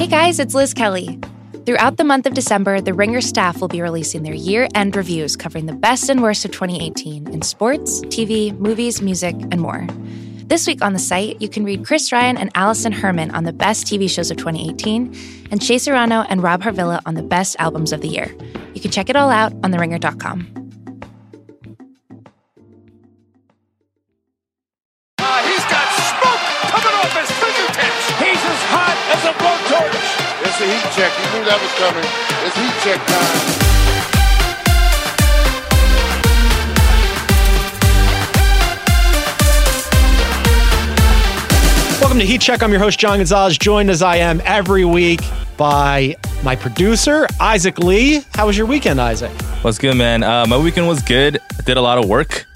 Hey guys, it's Liz Kelly. Throughout the month of December, the Ringer staff will be releasing their year end reviews covering the best and worst of 2018 in sports, TV, movies, music, and more. This week on the site, you can read Chris Ryan and Allison Herman on the best TV shows of 2018, and Chase Serrano and Rob Harvilla on the best albums of the year. You can check it all out on theringer.com. that was coming. It's heat check time. Welcome to Heat Check. I'm your host, John Gonzalez, joined as I am every week by my producer, Isaac Lee. How was your weekend, Isaac? What's good, man? Uh, my weekend was good. I did a lot of work.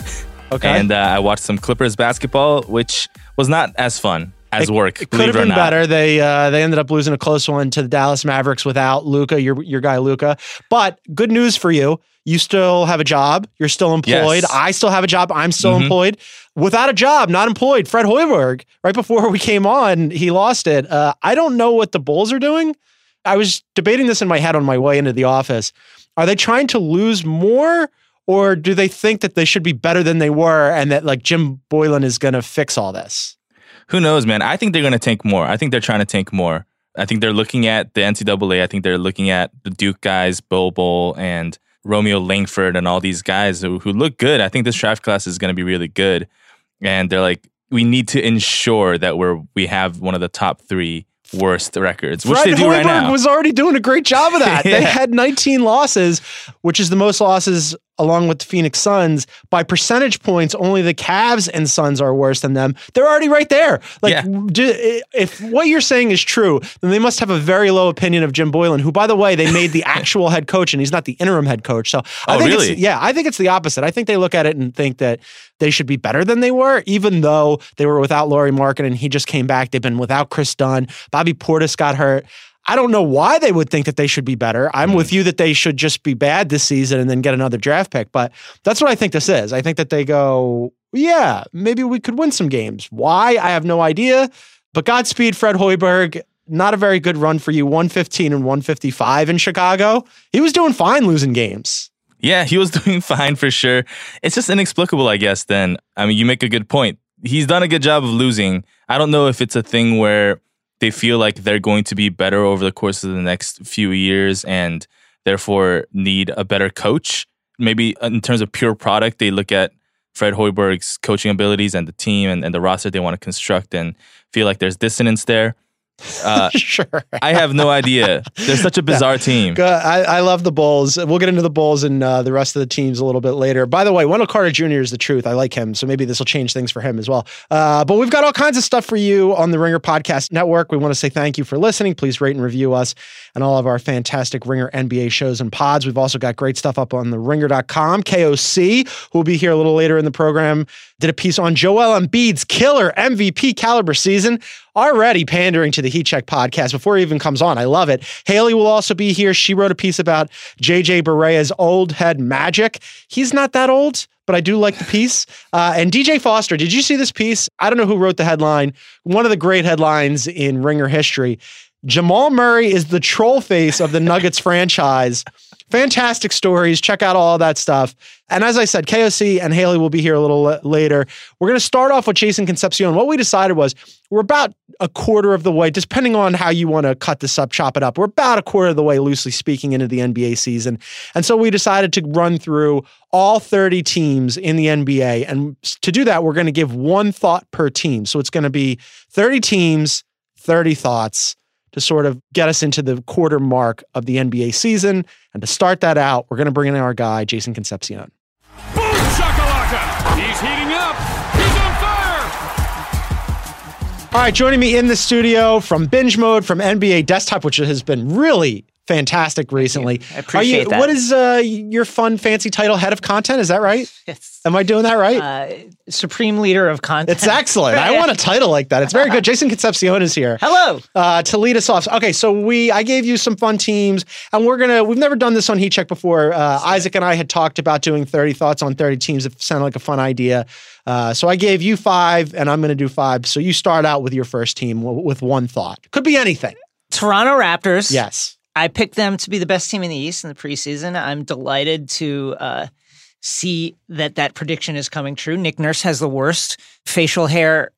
Okay. And uh, I watched some Clippers basketball, which was not as fun as work. It could have been better. They uh, they ended up losing a close one to the Dallas Mavericks without Luka, your your guy Luka. But good news for you. You still have a job. You're still employed. Yes. I still have a job. I'm still Mhm. employed. Without a job, not employed. Fred Hoiberg, right before we came on, he lost it. Uh, I don't know what the Bulls are doing. I was debating this in my head on my way into the office. Are they trying to lose more, or do they think that they should be better than they were, and that like Jim Boylen is going to fix all this? Who knows, man? I think they're going to tank more. I think they're trying to tank more. I think they're looking at the NCAA. I think they're looking at the Duke guys, Bol and Romeo Langford and all these guys who, who look good. I think this draft class is going to be really good. And they're like, we need to ensure that we're we have one of the top three worst records, which Fred they do right Hoiberg now. was already doing a great job of that. They had 19 losses, which is the most losses along with the Phoenix Suns. By percentage points, only the Cavs and Suns are worse than them. They're already right there. Like, Yeah. do- if what you're saying is true, then they must have a very low opinion of Jim Boylen, who, by the way, they made the actual head coach and he's not the interim head coach. So I Oh, think it's, really? yeah, I think it's the opposite. I think they look at it and think that they should be better than they were, even though they were without Lauri Markkanen and he just came back. They've been without Kris Dunn. Bobby Portis got hurt. I don't know why they would think that they should be better. I'm Mm-hmm. with you that they should just be bad this season and then get another draft pick. But that's what I think this is. I think that they go, yeah, maybe we could win some games. Why? I have no idea. But Godspeed, Fred Hoiberg. Not a very good run for you. 115 and 155 in Chicago. He was doing fine losing games. Yeah, he was doing fine for sure. It's just inexplicable, I guess, then. I mean, you make a good point. He's done a good job of losing. I don't know if it's a thing where they feel like they're going to be better over the course of the next few years and therefore need a better coach. Maybe in terms of pure product, they look at Fred Hoiberg's coaching abilities and the team and, and the roster they want to construct and feel like there's dissonance there. Uh, sure. I have no idea. They're such a bizarre team. I, I love the Bulls. We'll get into the Bulls and uh, the rest of the teams a little bit later. By the way, Wendell Carter Jr. is the truth. I like him, so maybe this will change things for him as well. Uh, but we've got all kinds of stuff for you on the Ringer Podcast Network. We want to say thank you for listening. Please rate and review us and all of our fantastic Ringer NBA shows and pods. We've also got great stuff up on the ringer.com. KOC, who will be here a little later in the program, did a piece on Joel Embiid's killer MVP caliber season already pandering to the Heat Check podcast before he even comes on. I love it. Haley will also be here. She wrote a piece about JJ Barea's old head magic. He's not that old, but I do like the piece. Uh, and DJ Foster, did you see this piece? I don't know who wrote the headline. One of the great headlines in Ringer history. Jamal Murray is the troll face of the Nuggets franchise. Fantastic stories. Check out all that stuff. And as I said, KOC and Haley will be here a little l- later. We're going to start off with Jason Concepcion. What we decided was we're about a quarter of the way, depending on how you want to cut this up, chop it up. We're about a quarter of the way, loosely speaking, into the NBA season. And so we decided to run through all 30 teams in the NBA. And to do that, we're going to give one thought per team. So it's going to be 30 teams, 30 thoughts to sort of get us into the quarter mark of the NBA season. And to start that out, we're going to bring in our guy, Jason Concepcion. Boom shakalaka! He's heating up. He's on fire. All right, joining me in the studio from Binge Mode from NBA Desktop, which has been really fantastic recently. I appreciate you, that. What is uh, your fun, fancy title? Head of content? Is that right? Yes. Am I doing that right? Uh, supreme leader of content. it's excellent. I want a title like that. It's very good. Jason Concepcion is here. Hello. uh, to lead us off. Okay, so we I gave you some fun teams, and we're gonna we've never done this on Heat Check before. Uh, Isaac and I had talked about doing thirty thoughts on thirty teams. It sounded like a fun idea. Uh, so I gave you five, and I'm gonna do five. So you start out with your first team w- with one thought. Could be anything. Toronto Raptors. Yes. I picked them to be the best team in the East in the preseason. I'm delighted to uh, see that that prediction is coming true. Nick Nurse has the worst facial hair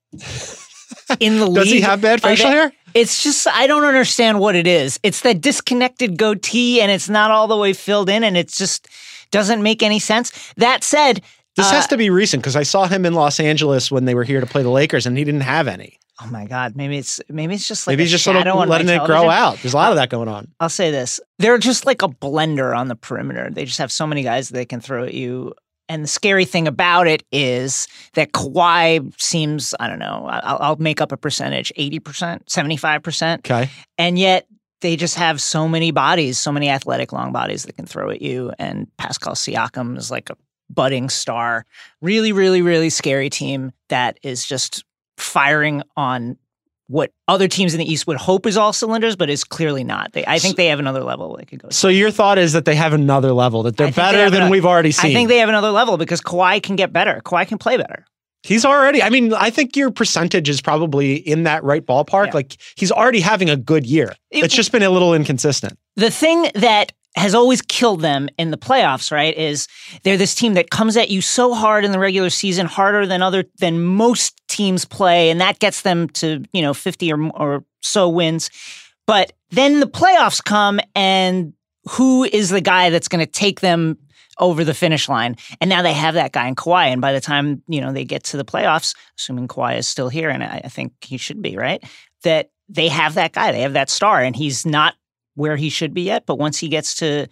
in the league. Does he have bad facial hair? It's just I don't understand what it is. It's that disconnected goatee, and it's not all the way filled in, and it just doesn't make any sense. That said, This uh, has to be recent because I saw him in Los Angeles when they were here to play the Lakers, and he didn't have any. Oh my god, maybe it's maybe it's just like Maybe just sort of letting it grow out. There's a lot of that going on. I'll say this. They're just like a blender on the perimeter. They just have so many guys they can throw at you. And the scary thing about it is that Kawhi seems, I don't know, I'll, I'll make up a percentage 80%, 75%. Okay. And yet they just have so many bodies, so many athletic long bodies that can throw at you. And Pascal Siakam is like a budding star. Really, really, really scary team that is just firing on what other teams in the East would hope is all cylinders, but is clearly not. They, I think they have another level they could go. to. So your thought is that they have another level, that they're think they better than we've already seen. I think they have another level because Kawhi can get better. Kawhi can play better. He's already, I mean, I think your percentage is probably in that right ballpark. Yeah. Like he's already having a good year. It- it's just been a little inconsistent. The thing that has always killed them in the playoffs, right, is they're this team that comes at you so hard in the regular season, harder than other than most teams play, and that gets them to you know fifty or or so wins. But then the playoffs come, and who is the guy that's going to take them over the finish line? And now they have that guy in Kawhi, and by the time you know they get to the playoffs, assuming Kawhi is still here, and I, I think he should be, right, that they have that guy, they have that star, and he's not where he should be yet. But once he gets to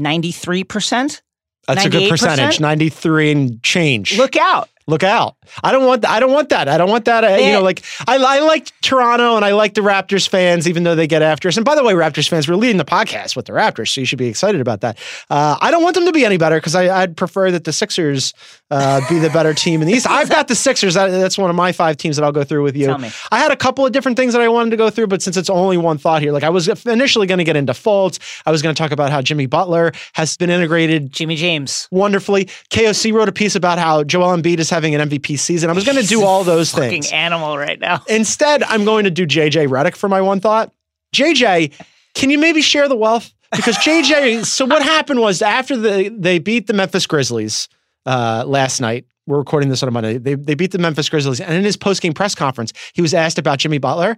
93%, That's a good percentage, 93 and change. look out. Look out! I don't want. I don't want that. I don't want that. Uh, you know, like I, I like Toronto and I like the Raptors fans, even though they get after us. And by the way, Raptors fans, we're leading the podcast with the Raptors, so you should be excited about that. Uh, I don't want them to be any better because I'd prefer that the Sixers uh, be the better team in the East. I've got the Sixers. That, that's one of my five teams that I'll go through with you. Tell me. I had a couple of different things that I wanted to go through, but since it's only one thought here, like I was initially going to get into faults. I was going to talk about how Jimmy Butler has been integrated Jimmy James. wonderfully. KOC wrote a piece about how Joel Embiid is having an MVP season. I was going to do all those things. animal right now. Instead, I'm going to do JJ Redick for my one thought. JJ, can you maybe share the wealth? Because JJ, so what happened was after the, they beat the Memphis Grizzlies uh, last night, we're recording this on a Monday. They, they beat the Memphis Grizzlies. And in his post game press conference, he was asked about Jimmy Butler.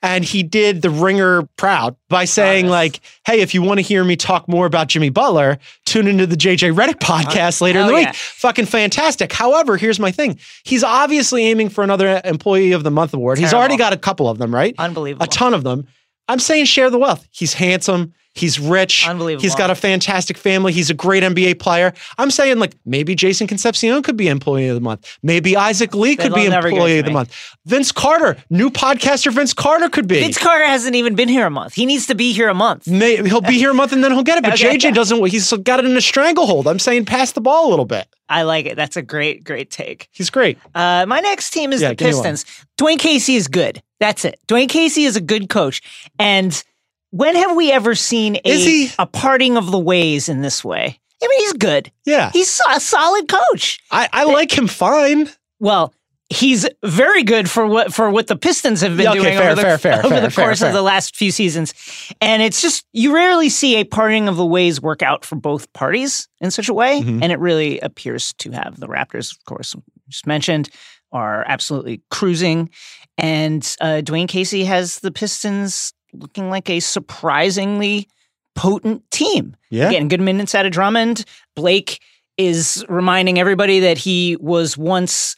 And he did the ringer proud by saying, Honest. like, hey, if you want to hear me talk more about Jimmy Butler, tune into the JJ Redick podcast later in the hell week. yeah. Fucking fantastic. However, here's my thing. He's obviously aiming for another Employee of the Month award. He's already got a couple of them, right? Unbelievable. A ton of them. I'm saying share the wealth. He's handsome. He's rich. Unbelievable. He's got a fantastic family. He's a great NBA player. I'm saying like maybe Jason Concepcion could be Employee of the Month. Maybe Isaac Lee could They'll be never give it Employee of the. Month. Vince Carter, new podcaster Vince Carter could be. Vince Carter hasn't even been here a month. He needs to be here a month. May, he'll be here a month and then he'll get it. But Okay. JJ doesn't. He's got it in a stranglehold. I'm saying pass the ball a little bit. I like it. That's a great, great take. He's great. Uh, my next team is Yeah, the give me one. Pistons. Dwane Casey is good. That's it. Dwane Casey is a good coach. And when have we ever seen a, a parting of the ways in this way? I mean, he's good. Yeah, He's a solid coach. I, I like him fine. Well, he's very good for what for what the Pistons have been Yeah, okay, doing fair, over the, fair, fair, over the course of the last few seasons. And it's just you rarely see a parting of the ways work out for both parties in such a way. Mhm. And it really appears to have. The Raptors, of course, just mentioned, are absolutely cruising. And uh, Dwane Casey has the Pistons looking like a surprisingly potent team Yeah, getting good minutes out of Drummond. Blake is reminding everybody that he was once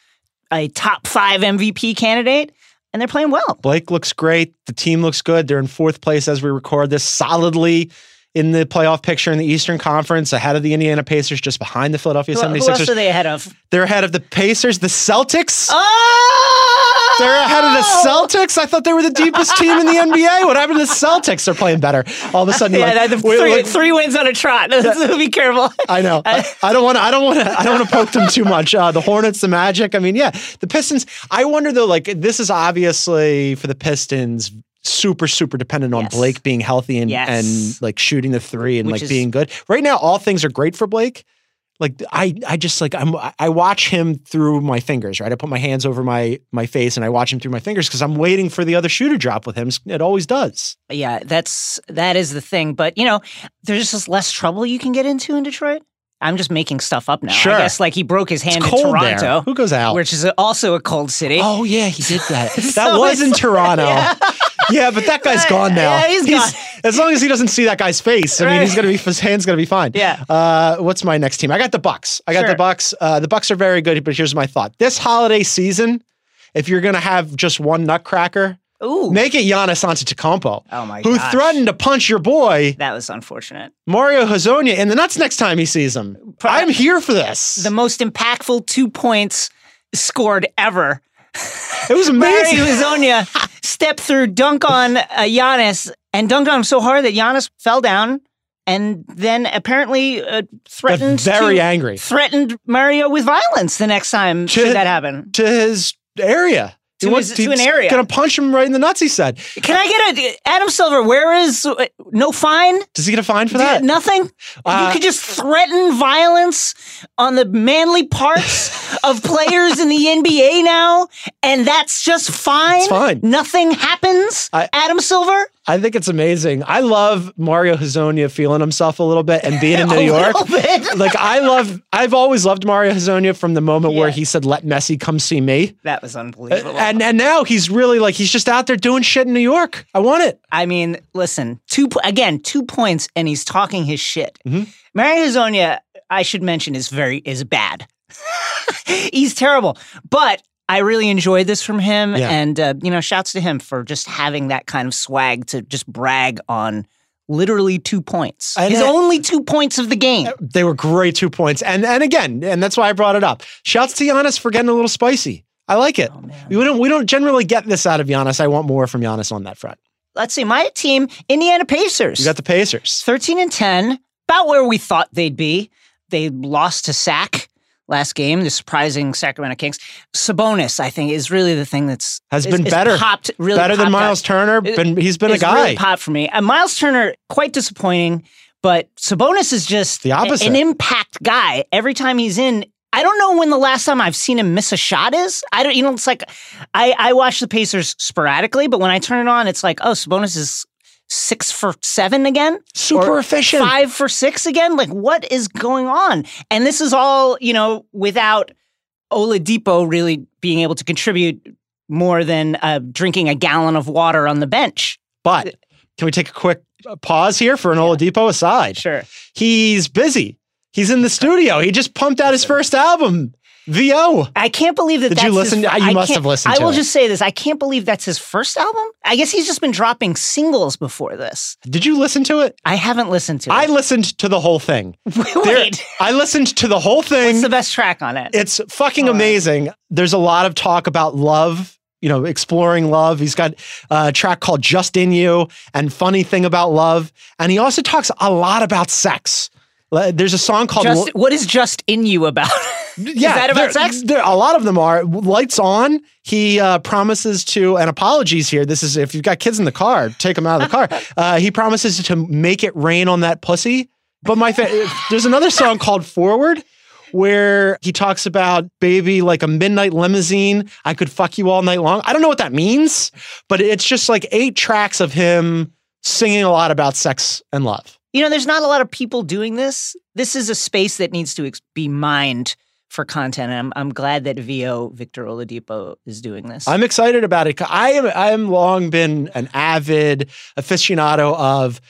a top five MVP candidate, and they're playing well. Blake looks great. The team looks good. They're in fourth place as we record this, solidly in the playoff picture in the Eastern Conference, ahead of the Indiana Pacers, just behind the Philadelphia Who, who 76ers. else are they ahead of? They're ahead of the Pacers, the Celtics. Oh, They're ahead of the Celtics. I thought they were the deepest team in the NBA. What happened to the Celtics? They're playing better. All of a sudden, Yeah, like, three, look- three wins on a trot. Be careful. I know. I, I don't want to. I don't want to. I don't want to poke them too much. Uh, the Hornets, the Magic. I mean, yeah, the Pistons. I wonder though. Like, this is obviously for the Pistons. Super, super dependent on Yes. Blake being healthy and Yes. and like shooting the three and Which like is- being good. Right now, all things are great for Blake. Like I I just like I'm I watch him through my fingers, right? I put my hands over my my face and I watch him through my fingers because I'm waiting for the other shoe to drop with him. It always does. Yeah, that's that is the thing. But you know, there's just less trouble you can get into in Detroit. I'm just making stuff up now. Sure. I guess like he broke his hand in Toronto, there. Who goes out? which is also a cold city. oh yeah, he did that. that was in Toronto. Yeah. But that guy's gone now. Yeah, he's gone. As long as he doesn't see that guy's face, I mean, he's gonna be his hand's gonna be fine. Yeah. Uh, what's my next team? I got the Bucks. I got the Bucks. Uh, the Bucks are very good, but here's my thought: this holiday season, if you're gonna have just one nutcracker, Ooh, make it Giannis Antetokounmpo. Oh my god. Who gosh. threatened to punch your boy that was unfortunate. Mario Hezonja in the nuts next time he sees him. I'm here for this. The most impactful two points scored ever. It was amazing. Mario Hezonja stepped through, dunk on uh, Giannis, and dunked on him so hard that Giannis fell down, and then apparently uh, Got threatened very to, angry threatened Mario with violence the next time To- should that happen. to his area. He To wants- his- to an area. Gonna punch him right in the nuts. He said. Can I get a Adam Silver? Where is uh, no fine? Does he get a fine for that? Nothing. Uh, you could just threaten violence on the manly parts of players in the NBA now, and that's just fine. It's fine. Nothing happens. I- Adam Silver. I think it's amazing. I love Mario Hezonja feeling himself a little bit and being in New York. like I love, I've always loved Mario Hezonja from the moment where he said, "Let Messi come see me," That was unbelievable. and and now he's really like he's just out there doing shit in New York. I want it. I mean, listen, two again, two points, and he's talking his shit. Mhm. Mario Hezonja, I should mention, is very is bad. he's terrible, but I really enjoyed this from him, Yeah. and uh, you know, shouts to him for just having that kind of swag to just brag on. Literally two points. And His only two points of the game. They were great two points, and and again, and that's why I brought it up. Shouts to Giannis for getting a little spicy. I like it. Oh, we don't we don't generally get this out of Giannis. I want more from Giannis on that front. Let's see. My team, Indiana Pacers. You got the Pacers. 13 and 10, about where we thought they'd be. They lost to Sac last game, the surprising Sacramento Kings. Sabonis, I think, is really the thing that's Has is- been is better. popped really Better than popped out. Miles Turner. Been he's been a guy. really popped for me. Uh, Miles Turner, quite disappointing, but Sabonis is just The opposite. an impact guy. Every time he's in, I don't know when the last time I've seen him miss a shot is. I don't, you know, it's like I, I watch the Pacers sporadically, but when I turn it on, it's like, oh, Sabonis is six for seven again. Super efficient. Five for six again? Like, what is going on? And this is all, you know, without Oladipo really being able to contribute more than uh, drinking a gallon of water on the bench. But can we take a quick uh, pause here for an Oladipo aside? Sure. He's busy. He's in the studio. He just pumped out his first album, VO. I can't believe that Did that's you listen His, to- you I must have listened I will it. just say this. I can't believe that's his first album. I guess he's just been dropping singles before this. Did you listen to it? I haven't listened to I it. I listened to the whole thing. There- Wait, I listened to the whole thing. what's the best track on it? It's fucking amazing. There's a lot of talk about love, you know, exploring love. He's got a track called Just in You and Funny Thing About Love. And he also talks a lot about sex. There's a song called just, what is just in you about? yeah, that about there- sex? There, a lot of them are. Lights on. He uh, promises to, and apologies here. This is if you've got kids in the car, take them out of the car. Uh, he promises to make it rain on that pussy. But my fa- there's another song called Forward where he talks about baby like a midnight limousine. I could fuck you all night long. I don't know what that means, but it's just like eight tracks of him singing a lot about sex and love. You know, there's not a lot of people doing this. This is a space that needs to ex- be mined for content. And I'm, I'm glad that VO Victor Oladipo is doing this. I'm excited about it. I am I am long been an avid aficionado of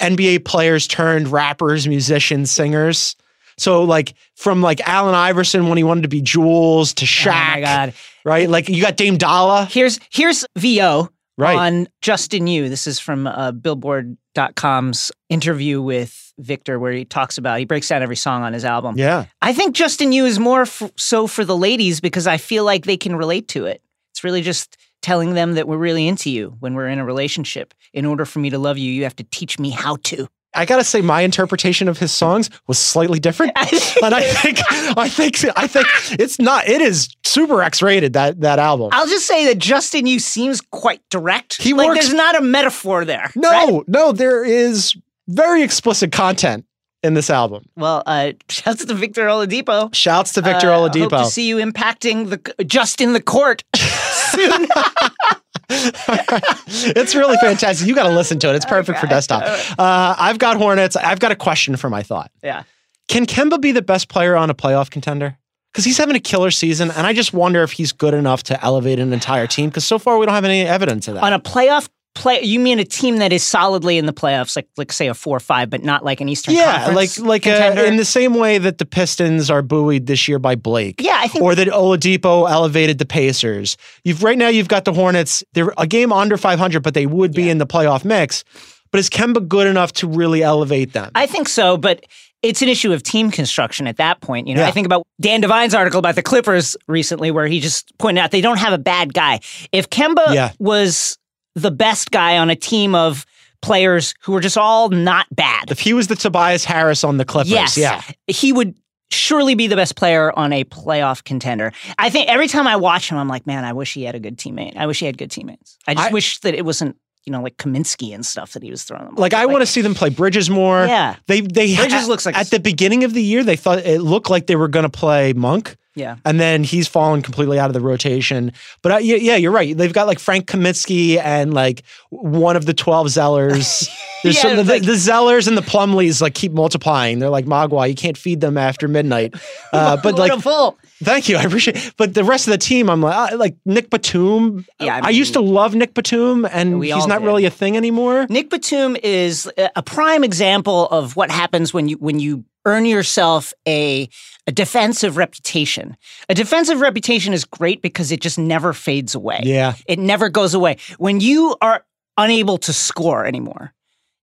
NBA players turned rappers, musicians, singers. So like from like Allen Iverson when he wanted to be Jewelz to oh Shaq, my God. right? Like you got Dame Dalla, Here's here's VO right? on Justin You. This is from uh, Billboard.com's interview with Victor, where he talks about he breaks down every song on his album. yeah, I think Justin You is more f- so for the ladies because I feel like they can relate to it. It's really just telling them that we're really into you when we're in a relationship. In order for me to love you, you have to teach me how to. I gotta say my interpretation of his songs was slightly different, and I think I think I think it's not. It is super X rated that that album. I'll just say that Justin You seems quite direct. He like works- there's not a metaphor there. No, right? no, there is very explicit content in this album. Well, uh, shouts to Victor Oladipo. Shouts to Victor Uh, Oladipo. Hope to see you impacting the just in the court soon. it's really fantastic. You got to listen to it. It's perfect for desktop. Uh, I've got Hornets. I've got a question for my thought. yeah. Can Kemba be the best player on a playoff contender? Because he's having a killer season, and I just wonder if he's good enough to elevate an entire team. Because so far we don't have any evidence of that. On a playoff play, you mean a team that is solidly in the playoffs, like like say a four or five, but not like an Eastern yeah, like Conference like uh, contender? in the same way that the Pistons are buoyed this year by Blake. yeah, I think or that Oladipo elevated the Pacers. You've right now you've got the Hornets. They're a game under 500, but they would be Yeah. in the playoff mix. But is Kemba good enough to really elevate them? I think so, but it's an issue of team construction at that point. You know, Yeah. I think about Dan Devine's article about the Clippers recently, where he just pointed out they don't have a bad guy. If Kemba Yeah. was the best guy on a team of players who were just all not bad, if he was the Tobias Harris on the Clippers, yes, yeah. he would surely be the best player on a playoff contender. I think every time I watch him, I'm like, man, I wish he had a good teammate. I wish he had good teammates. I just I- wish that it wasn't, you know, like Kaminsky and stuff that he was throwing them. Like I want to see them play Bridges more. Yeah. They they Bridges at, looks like- at the beginning of the year they thought it looked like they were going to play Monk. Yeah. And then he's fallen completely out of the rotation. But uh, yeah, yeah, you're right. They've got like Frank Kaminsky and like one of the 12 Zellers. There's Yeah, some the, like- the Zellers and the Plumlees like keep multiplying. They're like Mogwai. You can't feed them after midnight. Uh, but like, fool. thank you. I appreciate it. But the rest of the team, I'm like, uh, like Nick Batum. Yeah, I I, used to love Nick Batum and he's not did. really a thing anymore. Nick Batum is a prime example of what happens when you when you earn yourself a a defensive reputation. A defensive reputation is great because it just never fades away. Yeah. It never goes away. When you are unable to score anymore,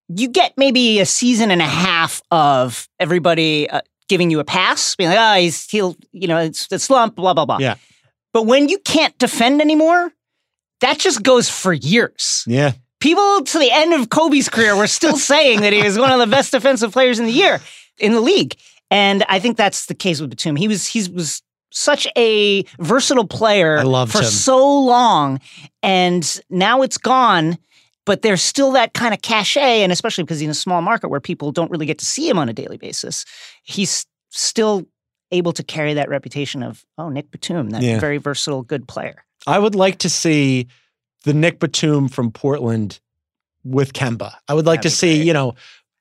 you get maybe a season and a half of everybody uh, giving you a pass, being like, "Ah, he's he'll, you know, it's the slump, blah blah blah." Yeah. But when you can't defend anymore, that just goes for years Yeah. people to the end of Kobe's career were still saying that he was one of the best defensive players in the year in the league. And I think that's the case with Batum. He was he was such a versatile player for him. so long and now it's gone but there's still that kind of cachet and especially because he's in a small market where people don't really get to see him on a daily basis he's still able to carry that reputation of oh Nick Batum that Yeah. very versatile good player I would like to see the Nick Batum from Portland with Kemba. I would like That'd to see, great. you know,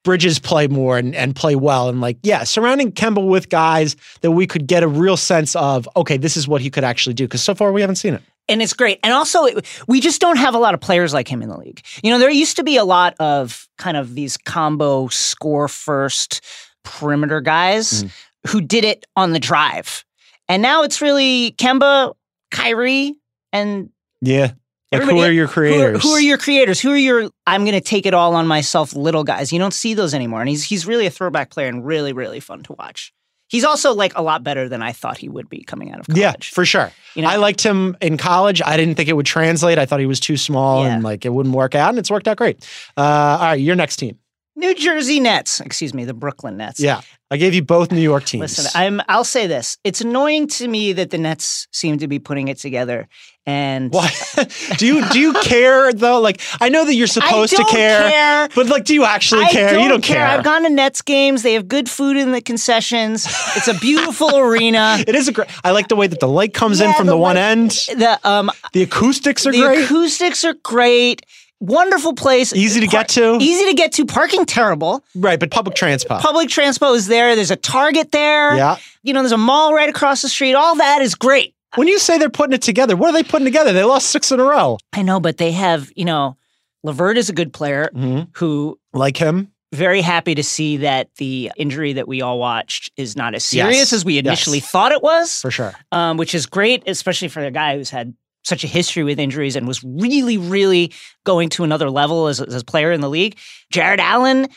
Bridges play more and, and play well. And like, yeah, surrounding Kemba with guys that we could get a real sense of, okay, this is what he could actually do. Because so far we haven't seen it. and it's great. And also, it, we just don't have a lot of players like him in the league. You know, there used to be a lot of kind of these combo score first perimeter guys mm-hmm. who did it on the drive. And now it's really Kemba, Kyrie, and Yeah. Like, who are your who are, creators? who are your creators? Who are your I'm going to take it all on myself little guys? You don't see those anymore. And he's he's really a throwback player and really really fun to watch. He's also like a lot better than I thought he would be coming out of college. Yeah, for sure. You know? I liked him in college. I didn't think it would translate. I thought he was too small Yeah. and like it wouldn't work out, and it's worked out great. Uh, all right, your next team. New Jersey Nets, excuse me, the Brooklyn Nets. Yeah, I gave you both New York teams. Listen, I'm. I'll say this: it's annoying to me that the Nets seem to be putting it together. And Why? do you do you care though? Like I know that you're supposed to care, care. but like, do you actually I care? Don't you don't care. I've gone to Nets games. They have good food in the concessions. It's a beautiful arena. It is a great. I like the way that the light comes in from the, the one light- end. The um, The acoustics are the great. The acoustics are great. Wonderful place. Easy to get to. Easy to get to. Parking terrible. right, but public transport. Public transport is there. There's a Target there. Yeah. You know, there's a mall right across the street. All that is great. When you say they're putting it together, what are they putting together? They lost six in a row. I know, but they have, you know, LeVert is a good player Mhm. who Like him. very happy to see that the injury that we all watched is not as serious Yes. as we Yes. initially thought it was, For sure. um, which is great, especially for a guy who's had such a history with injuries and was really, really going to another level as, as a player in the league. Jarrett Allen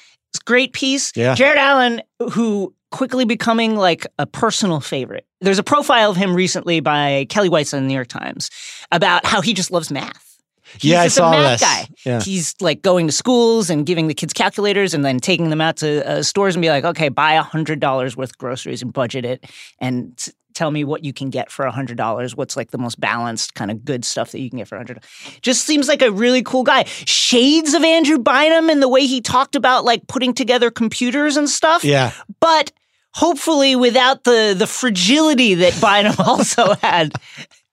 great piece. Yeah. Jarrett Allen, who quickly becoming like a personal favorite. There's a profile of him recently by Kelly Whiteside in the New York Times about how he just loves math. He's Yeah, I just saw a math this. guy. Yeah. He's like going to schools and giving the kids calculators and then taking them out to uh, stores and be like, okay, buy a hundred dollars worth of groceries and budget it and tell me what you can get for $100. What's like the most balanced kind of good stuff that you can get for 100 Just seems like a really cool guy. Shades of Andrew Bynum and the way he talked about like putting together computers and stuff. Yeah. But hopefully without the the fragility that Bynum also had.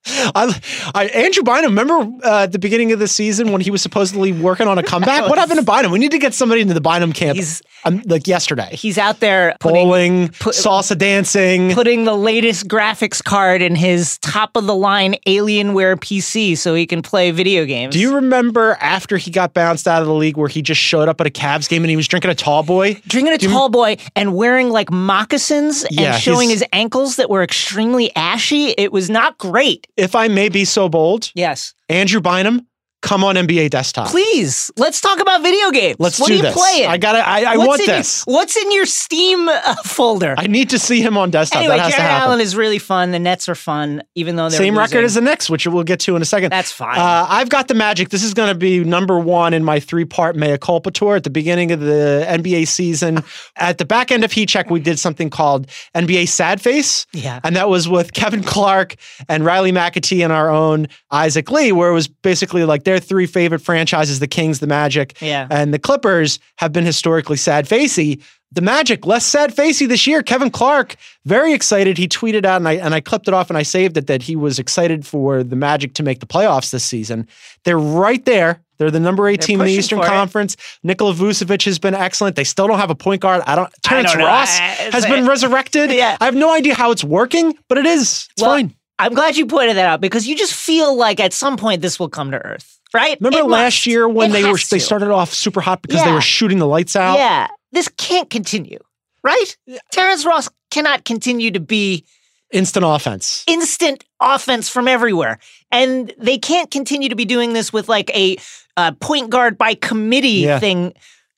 I, I, Andrew Bynum, remember uh, at the beginning of the season when he was supposedly working on a comeback? what happened to Bynum? We need to get somebody into the Bynum camp He's- um, like yesterday. He's out there putting, Bowling, put- salsa dancing. putting the latest graphics card in his top of the line Alienware PC so he can play video games. Do you remember after he got bounced out of the league where he just showed up at a Cavs game and he was drinking a tall boy? drinking a Do you tall boy and wearing like moccasins Yeah, and showing his ankles that were extremely ashy? It was not great. If I may be so bold, Yes. Andrew Bynum, come on NBA desktop. Please, let's talk about video games. Let's what do are you this. playing? I gotta. I, I want in this. Your, what's in your Steam uh, folder? I need to see him on desktop. anyway, that has Jared to happen. Allen is really fun. The Nets are fun, even though they're Same losing. record as the Knicks, which we'll get to in a second. That's fine. Uh, I've got the Magic. This is going to be number one in my three-part mea culpa tour. At the beginning of the NBA season, at the back end of Heat Check, we did something called NBA Sad Face. Yeah. and that was with Kevin Clark and Riley McAtee and our own Isaac Lee, where it was basically like their three favorite franchises: the Kings, the Magic, Yeah. and the Clippers have been historically sad facey. The Magic less sad facey this year. Kevin Clark very excited. He tweeted out and I and I clipped it off and I saved it that he was excited for the Magic to make the playoffs this season. They're right there. They're the number eight They're team in the Eastern for it. Conference. Nikola Vucevic has been excellent. They still don't have a point guard. I don't. Terrence don't. Ross I- has been resurrected. Yeah. I have no idea how it's working, but it is. It's Well, fine. I'm glad you pointed that out because you just feel like at some point this will come to Earth, right? Remember It last must. year when It they were has they started off super hot because they were shooting the lights out. Yeah, this can't continue, right? Terrence Ross cannot continue to be Instant offense. instant offense from everywhere, and they can't continue to be doing this with like a uh, point guard by committee Yeah. thing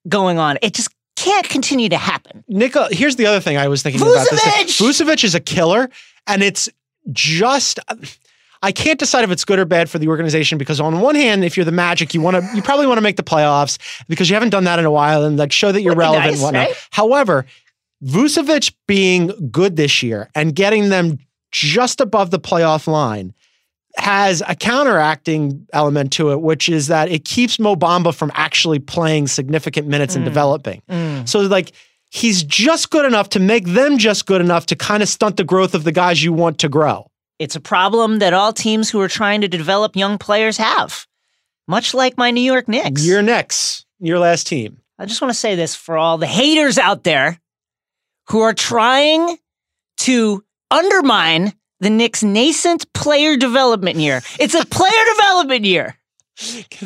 going on. It just can't continue to happen. Nikola, here's the other thing I was thinking about this. Vucevic! Vucevic is a killer, and it's just. I can't decide if it's good or bad for the organization because on one hand, if you're the Magic, you want to, you probably want to make the playoffs because you haven't done that in a while and like show that you're relevant nice, and whatnot. right? However, Vucevic being good this year and getting them just above the playoff line has a counteracting element to it, which is that it keeps Mo Bamba from actually playing significant minutes and mm. developing. Mm. So like he's just good enough to make them just good enough to kind of stunt the growth of the guys you want to grow. It's a problem that all teams who are trying to develop young players have, much like my New York Knicks. Your Knicks, your last team. I just want to say this for all the haters out there who are trying to undermine the Knicks' nascent player development year. It's a player development year.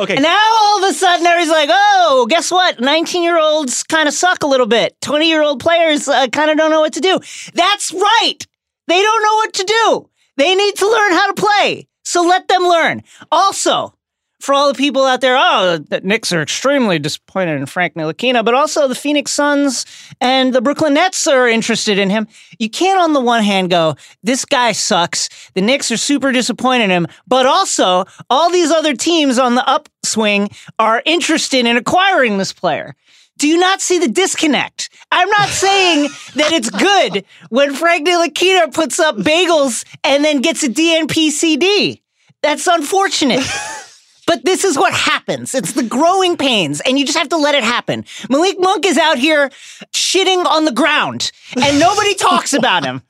Okay. And now all of a sudden everybody's like, oh, guess what? 19 year olds kind of suck a little bit. 20 year old players uh, kind of don't know what to do. That's right. They don't know what to do. They need to learn how to play. So let them learn. Also, for all the people out there, oh, the Knicks are extremely disappointed in Frank Ntilikina, but also the Phoenix Suns and the Brooklyn Nets are interested in him. You can't, on the one hand, go, this guy sucks. The Knicks are super disappointed in him, but also all these other teams on the upswing are interested in acquiring this player. Do you not see the disconnect? I'm not saying that it's good when Frank Ntilikina puts up bagels and then gets a DNP That's unfortunate. But this is what happens. It's the growing pains, and you just have to let it happen. Malik Monk is out here shitting on the ground, and nobody talks about him.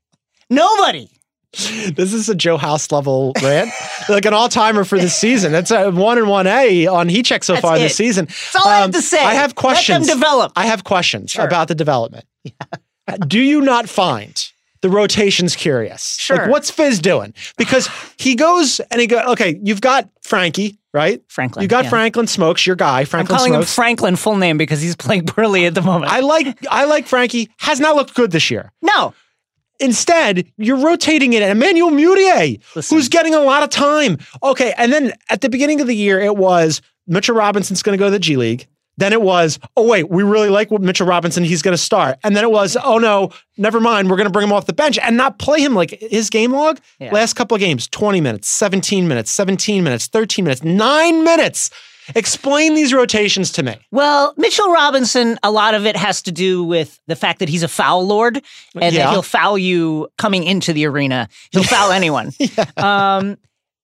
Nobody. This is a Joe House level rant, like an all timer for this season. It's a one and one A on Heat Check so That's far this season. That's all I have um, to say. I have Let them questions. develop. I have questions Sure. about the development. Do you not find the rotations curious? Sure. Like, what's Fizz doing? Because he goes and he goes, okay, you've got Frankie, right? Franklin, You got yeah. Franklin Smokes, your guy, I'm Franklin calling him Franklin full name because he's playing poorly at the moment. I like I like Frankie. Has not looked good this year. no. Instead, you're rotating it. At Emmanuel Mudiay, Listen. who's getting a lot of time. Okay, and then at the beginning of the year, it was Mitchell Robinson's going to go to the G League. Then it was, oh wait, we really like what Mitchell Robinson. He's going to start. And then it was, oh no, never mind. We're going to bring him off the bench and not play him like his game log. Yeah. Last couple of games, 20 minutes, 17 minutes, 17 minutes, 13 minutes, nine minutes. Explain these rotations to me. Well, Mitchell Robinson, a lot of it has to do with the fact that he's a foul lord and Yeah. that he'll foul you coming into the arena. He'll foul anyone. um,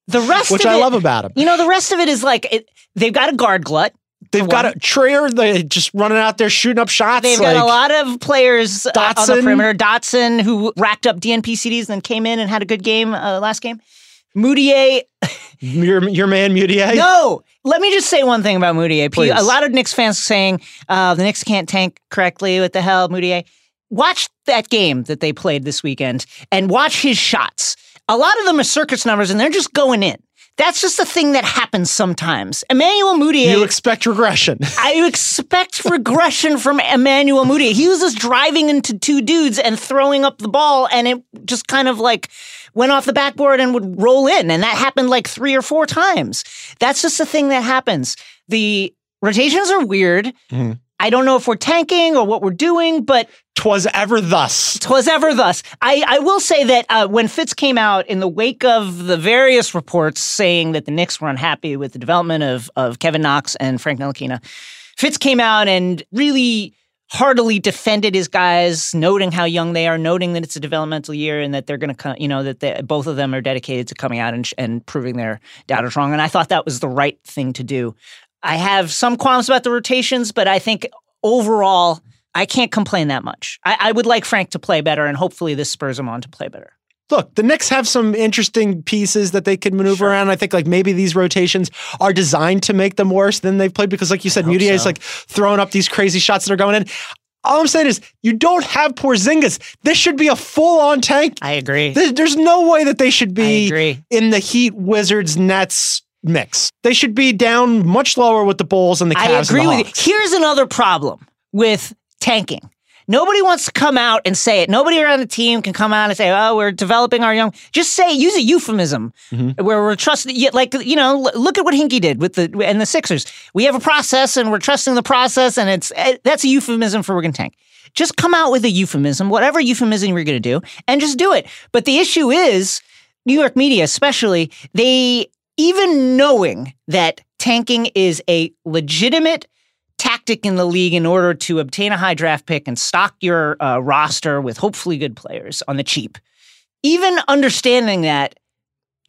the rest Which of I it, love about him. You know, the rest of it is like it, they've got a guard glut. They've got a Trier, they just running out there shooting up shots. They've like, got a lot of players uh, on the Dotson. perimeter. Dotson, who racked up DNP CDs and then came in and had a good game uh, last game. Mudiay, your, your man Mudiay. no. Let me just say one thing about Mudiay. Please. A lot of Knicks fans saying uh, the Knicks can't tank correctly. What the hell, Mudiay? Watch that game that they played this weekend and watch his shots. A lot of them are circus numbers and they're just going in. That's just a thing that happens sometimes. Emmanuel Mudiay. You expect regression. I expect regression from Emmanuel Mudiay. He was just driving into two dudes and throwing up the ball, and it just kind of like went off the backboard and would roll in. And that happened like three or four times. That's just a thing that happens. The rotations are weird. Mhm. I don't know if we're tanking or what we're doing, but Twas ever thus. Twas ever thus. I, I will say that uh, when Fitz came out in the wake of the various reports saying that the Knicks were unhappy with the development of, of Kevin Knox and Frank Ntilikina, Fitz came out and really heartily defended his guys, noting how young they are, noting that it's a developmental year and that they're going to come, you know, that they, both of them are dedicated to coming out and, sh- and proving their doubters wrong. And I thought that was the right thing to do. I have some qualms about the rotations, but I think overall, I can't complain that much. I, I would like Frank to play better, and hopefully this spurs him on to play better. Look, the Knicks have some interesting pieces that they could maneuver Sure. around. I think like maybe these rotations are designed to make them worse than they've played because, like you said, Mudiay is like throwing up these crazy shots that are going in. All I'm saying is you don't have Porzingis. This should be a full on tank. I agree. There's no way that they should be in the Heat, Wizards, Nets mix. They should be down much lower with the Bulls and the Cavs. I agree with you. Here's another problem with tanking. Nobody wants to come out and say it. Nobody around the team can come out and say, "Oh, we're developing our young." Just say, use a euphemism Mm-hmm. where we're trusting. Like you know, look at what Hinkie did with the and the Sixers. We have a process, and we're trusting the process, and it's eh, that's a euphemism for we're going to tank. Just come out with a euphemism, whatever euphemism you're going to do, and just do it. But the issue is, New York media, especially, they even knowing that tanking is a legitimate tactic in the league in order to obtain a high draft pick and stock your uh, roster with hopefully good players on the cheap. Even understanding that,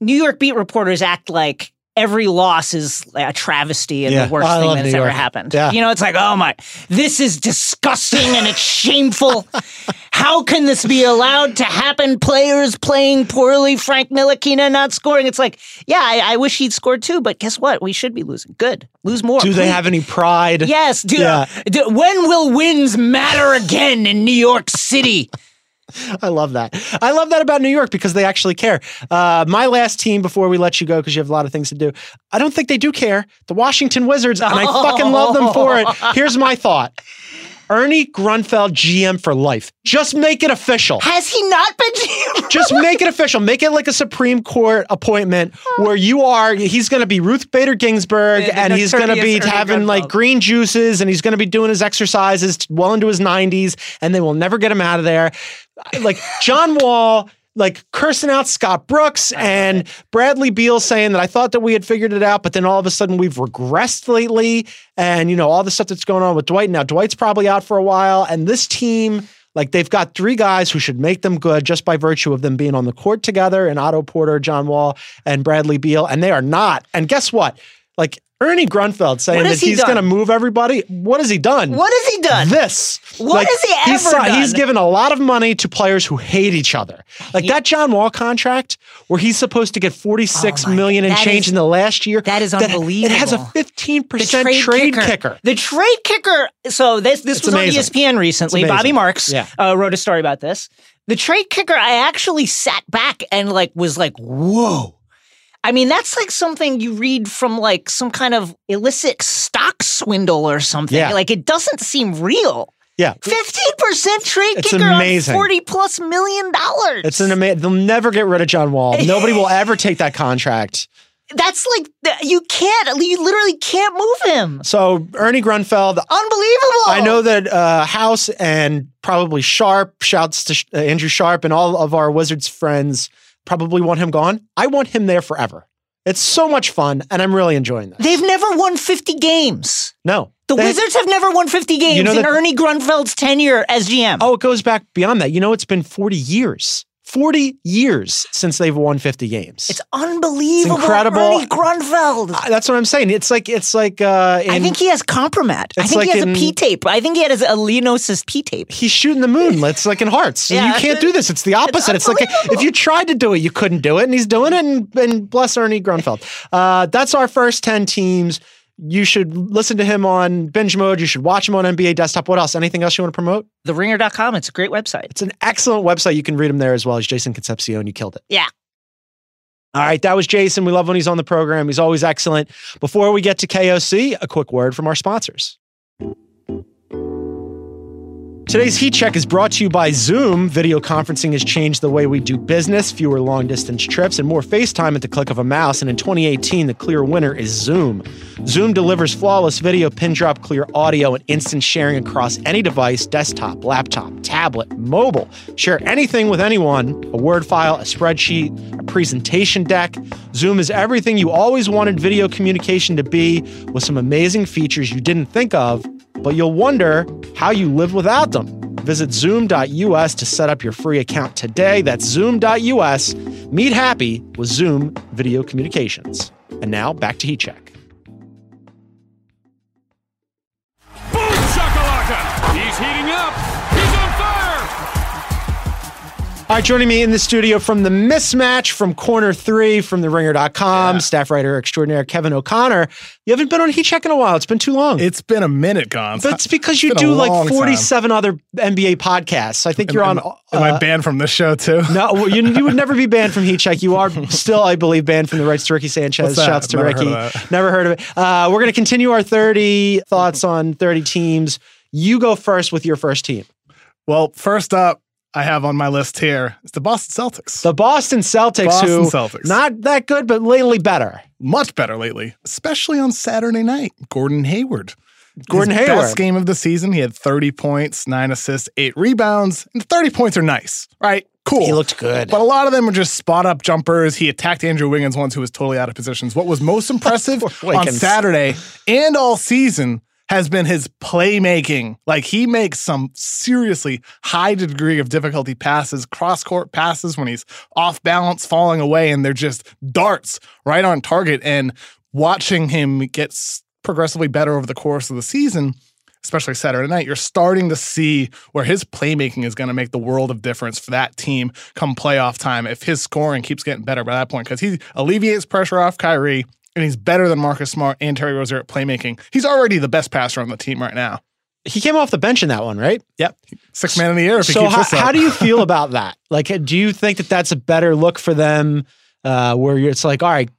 New York beat reporters act like every loss is a travesty and Yeah. the worst oh, I thing that's New ever York. happened. Yeah. You know, it's like, oh my, this is disgusting and it's shameful. How can this be allowed to happen? Players playing poorly, Frank Ntilikina not scoring. It's like, yeah, I, I wish he'd scored too, but guess what? We should be losing. Good, lose more. Do they have any pride? Yes, do, Yeah. do- when will wins matter again in New York City? I love that. I love that about New York because they actually care. Uh, my last team before we let you go because you have a lot of things to do. I don't think they do care. The Washington Wizards, and I fucking love them for it. Here's my thought. Ernie Grunfeld, GM for life. Just make it official. Has he not been GM? Just make it official. Make it like a Supreme Court appointment where you are. He's going to be Ruth Bader Ginsburg, The- the and he's going to be Ernie having like green juices, and he's going to be doing his exercises well into his 90s, and they will never get him out of there. Like John Wall. Like cursing out Scott Brooks and Bradley Beal saying that I thought that we had figured it out, but then all of a sudden we've regressed lately. And, you know, all the stuff that's going on with Dwight. Now, Dwight's probably out for a while. And this team, like they've got three guys who should make them good just by virtue of them being on the court together and Otto Porter, John Wall, and Bradley Beal. And they are not. And guess what? Like Ernie Grunfeld saying that he he's going to move everybody. What has he done? What has he done? This. What has he he's, ever He's done? given a lot of money to players who hate each other. Like that John Wall contract, where he's supposed to get forty-six Oh million and change is- in the last year. that is unbelievable. It has a 15% trade, kicker. The trade kicker. So this this It's was amazing. on ESPN recently. Bobby Marks Yeah. uh, wrote a story about this. The trade kicker. I actually sat back and like was like, whoa. I mean, that's like something you read from like some kind of illicit stock swindle or something. Yeah. Like it doesn't seem real. Yeah. Fifteen percent trade It's kicker amazing. on forty plus million dollars. It's an amazing. They'll never get rid of John Wall. Nobody will ever take that contract. That's like you can't. You literally can't move him. So Ernie Grunfeld, Unbelievable. I know that uh, House and probably Sharp, shouts to uh, Andrew Sharp and all of our Wizards friends probably want him gone. I want him there forever. It's so much fun, and I'm really enjoying this. They've never won 50 games. no, The They- Wizards have never won 50 games You know in that- Ernie Grunfeld's tenure as GM. Oh, it goes back beyond that. You know, it's been 40 years. 40 years since they've won 50 games. It's unbelievable. It's incredible. Ernie Grunfeld. Uh, That's what I'm saying. It's like it's like uh I think he has compromat. I think like he has in- a P tape. I think he has a Leonsis P tape. he's shooting the moon. It's like in hearts. Yeah. you can't do this. It's the opposite. It's, like unbelievable. if you tried to do it, you couldn't do it, and he's doing it. And, and bless Ernie Grunfeld. Uh, that's our first ten teams. You should listen to him on binge mode. You should watch him on NBA Desktop. What else? Anything else you want to promote? TheRinger.com. It's a great website. It's an excellent website. You can read him there as well. as Jason Concepcion. You killed it. Yeah. All right, that was Jason. We love when he's on the program. He's always excellent. Before we get to KOC, a quick word from our sponsors. Today's Heat Check is brought to you by Zoom. Video conferencing has changed the way we do business, fewer long distance trips, and more FaceTime at the click of a mouse. And in 2018, the clear winner is Zoom. Zoom delivers flawless video, pin drop, clear audio, and instant sharing across any device desktop, laptop, tablet, mobile. Share anything with anyone a Word file, a spreadsheet, a presentation deck. Zoom is everything you always wanted video communication to be with some amazing features you didn't think of but you'll wonder how you live without them. Visit zoom.us to set up your free account today. That's zoom.us. Meet happy with Zoom Video Communications. And now back to Heat All right, joining me in the studio from the mismatch from corner three from the ringer.com, staff writer extraordinaire Kevin O'Connor. You haven't been on Heat Check in a while. It's been too long. It's been a minute, but it's because you do like time. 47 other NBA podcasts. I think you're on. Am, am I uh, banned from this show too? No, you, you would never be banned from Heat Check. You are still, I believe, banned from the rights to Ricky Sanchez. Shouts to Never Ricky. heard. Never heard of it. Uh, we're going to continue our 30 thoughts on 30 teams. You go first with your first team. Well, first up, I have on my list here is the Boston Celtics. The Boston Celtics, Boston who Celtics. not that good, but lately better. Much better lately, especially on Saturday night. Gordon Hayward. Gordon His Hayward. Best game of the season. He had 30 points, nine assists, eight rebounds. And 30 points are nice, right? Cool. He looked good. But a lot of them were just spot up jumpers. He attacked Andrew Wiggins once, who was totally out of positions. What was most impressive on Saturday and all season has been his playmaking. Like he makes some seriously high degree of difficulty passes, cross court passes when he's off balance, falling away, and they're just darts right on target. And watching him get progressively better over the course of the season especially Saturday night, you're starting to see where his playmaking is going to make the world of difference for that team come playoff time if his scoring keeps getting better by that point because he alleviates pressure off Kyrie and he's better than Marcus Smart and Terry Rozier at playmaking. He's already the best passer on the team right now. he came off the bench in that one, right? Yep. Six man of the year if he So keeps how, how do you feel about that? Like, do you think that that's a better look for them uh, where it's like, all right,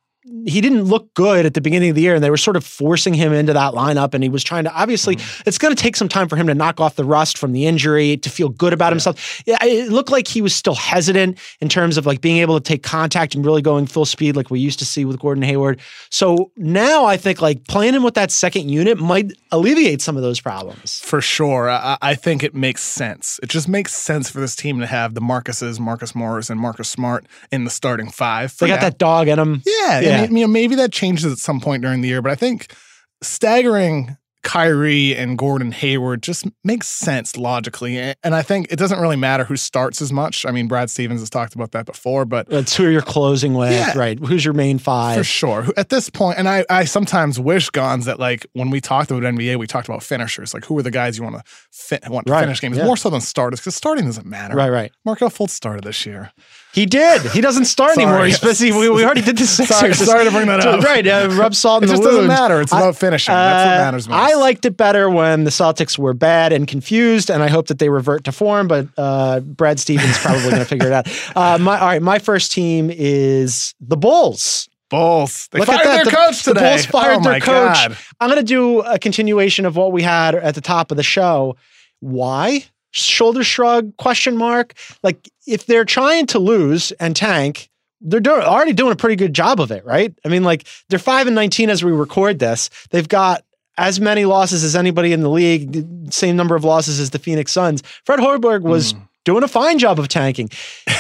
he didn't look good at the beginning of the year, and they were sort of forcing him into that lineup. And he was trying to obviously, Mm-hmm. it's going to take some time for him to knock off the rust from the injury to feel good about himself. Yeah, it looked like he was still hesitant in terms of like being able to take contact and really going full speed like we used to see with Gordon Hayward. So now I think like playing him with that second unit might alleviate some of those problems. For sure. I, I think it makes sense. It just makes sense for this team to have the Marcuses, Marcus Morris, and Marcus Smart in the starting five. They got now. that dog in him. Yeah, Yeah. I mean, you know, maybe that changes at some point during the year, but I think staggering Kyrie and Gordon Hayward just makes sense logically. And I think it doesn't really matter who starts as much. I mean, Brad Stevens has talked about that before, but That's who you're closing with, Yeah. right? Who's your main five? for sure, at this point, and I, I sometimes wish Gons that like when we talked about NBA, we talked about finishers, like who are the guys you want to fit, want to Right, finish games yeah. more so than starters because starting doesn't matter. Right, right. Markelle Fultz started this year. He did. He doesn't start Sorry. anymore. He's busy. We, we already did the Sixers. Sorry- sorry to bring that up. Right. Uh, rub salt It in just the doesn't matter. It's about finishing. That's what Uh, matters most. I liked it better when the Celtics were bad and confused, and I hope that they revert to form. But uh, Brad Stevens probably going to figure it out. Uh, my all right. My first team is the Bulls. Bulls. They Look fired at that. their the, coach the today. Bulls fired oh their coach. God. I'm going to do a continuation of what we had at the top of the show. Why? Shoulder shrug? Question mark? Like if they're trying to lose and tank, they're doing, already doing a pretty good job of it, right? I mean, like they're five and nineteen as we record this. They've got as many losses as anybody in the league, same number of losses as the Phoenix Suns. Fred Hoiberg was Hmm. doing a fine job of tanking.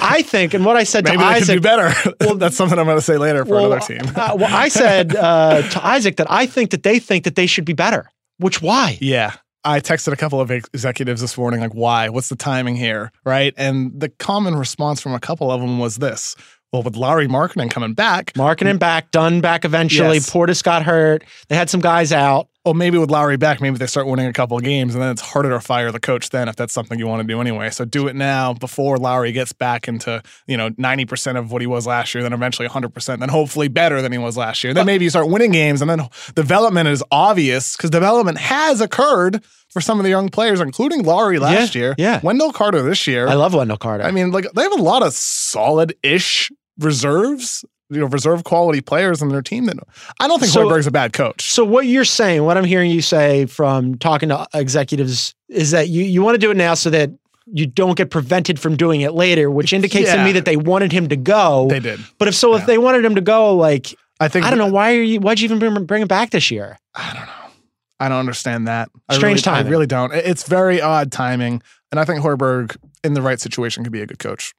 I think, and what I said to Maybe they could Isaac, do better. Well, that's something I'm going to say later for another team. uh, well, I said uh, to Isaac that I think that they think that they should be better. Which why? Yeah. I texted a couple of executives this morning, like, why? What's the timing here? Right. And the common response from a couple of them was this well, with Larry Markkanen coming back, Marketing back, Dunn back eventually. Yes. Portis got hurt. They had some guys out. Well, maybe with Lauri back, maybe they start winning a couple of games, and then it's harder to fire the coach then if that's something you want to do anyway. So do it now before Lauri gets back into you know ninety percent of what he was last year, then eventually hundred percent, then hopefully better than he was last year. Then maybe you start winning games, and then development is obvious because development has occurred for some of the young players, including Lauri last Yeah, year. yeah. Wendell Carter this year. I love Wendell Carter. I mean, like they have a lot of solid-ish reserves, you know, reserve quality players on their team. That I don't think So- Hoiberg's a bad coach. So what you're saying, what I'm hearing you say from talking to executives is that you, you want to do it now so that you don't get prevented from doing it later, which indicates to me that they wanted him to go. They did. But if so, if they wanted him to go, like I think I don't know why are you why'd you even bring, bring him back this year? I don't know. I don't understand that. I Strange really, timing. I really don't. It's very odd timing, and I think Hoiberg in the right situation could be a good coach.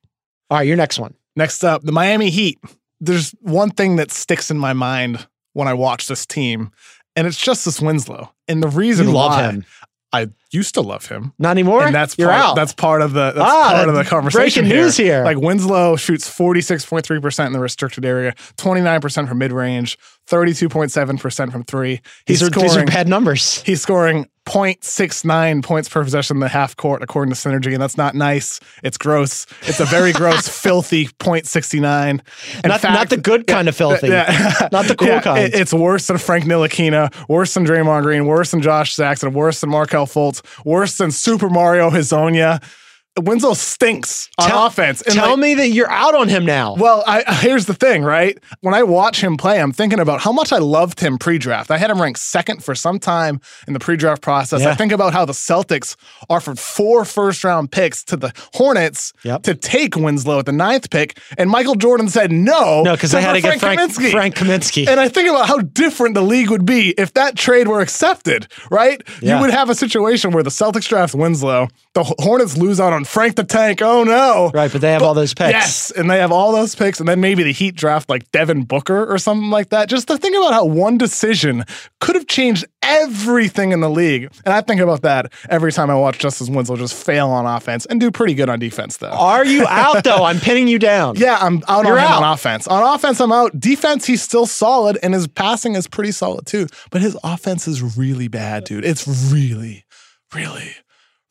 All right, your next one. Next up, the Miami Heat. There's one thing that sticks in my mind when I watch this team, and it's just this Winslow. And the reason You love why him. I used to love him. Not anymore. And that's you're part, out. That's part of the that's Ah, part of the conversation. breaking news here. Like Winslow shoots forty six point three percent in the restricted area, twenty nine percent from mid range, thirty two point seven percent from three. He's these are these are scoring. bad numbers. He's scoring 0.69 points per possession in the half court, according to Synergy, and that's not nice. It's gross. It's a very gross, filthy 0.69. In Not, not the good kind of filthy. Yeah. Not the cool Yeah, kind. it- it's worse than Frank Ntilikina, worse than Draymond Green, worse than Josh Saxon, worse than Markelle Fultz, worse than Super Mario Hezonja. Winslow stinks on Tell- offense. And Tell like- me that you're out on him now. well, I, here's the thing, right? When I watch him play, I'm thinking about how much I loved him pre-draft. I had him ranked second for some time in the pre-draft process. Yeah. I think about how the Celtics offered four first-round picks to the Hornets Yep. to take Winslow at the ninth pick, and Michael Jordan said no. no, because they had to get Frank Kaminsky. Frank Kaminsky. And I think about how different the league would be if that trade were accepted, right? Yeah. You would have a situation where the Celtics draft Winslow, the Hornets lose out on Frank the Tank. Oh no. right, but they have all those picks. Yes, and they have all those picks, and then maybe the Heat draft like Devin Booker or something like that. Just to think about how one decision could have changed everything in the league. And I think about that every time I watch Justice Winslow just fail on offense and do pretty good on defense, though. Are you out though? I'm pinning you down. Yeah, I'm out You're on out. on offense. On offense, I'm out. Defense, he's still solid, and his passing is pretty solid too. But his offense is really bad, dude. It's really, really,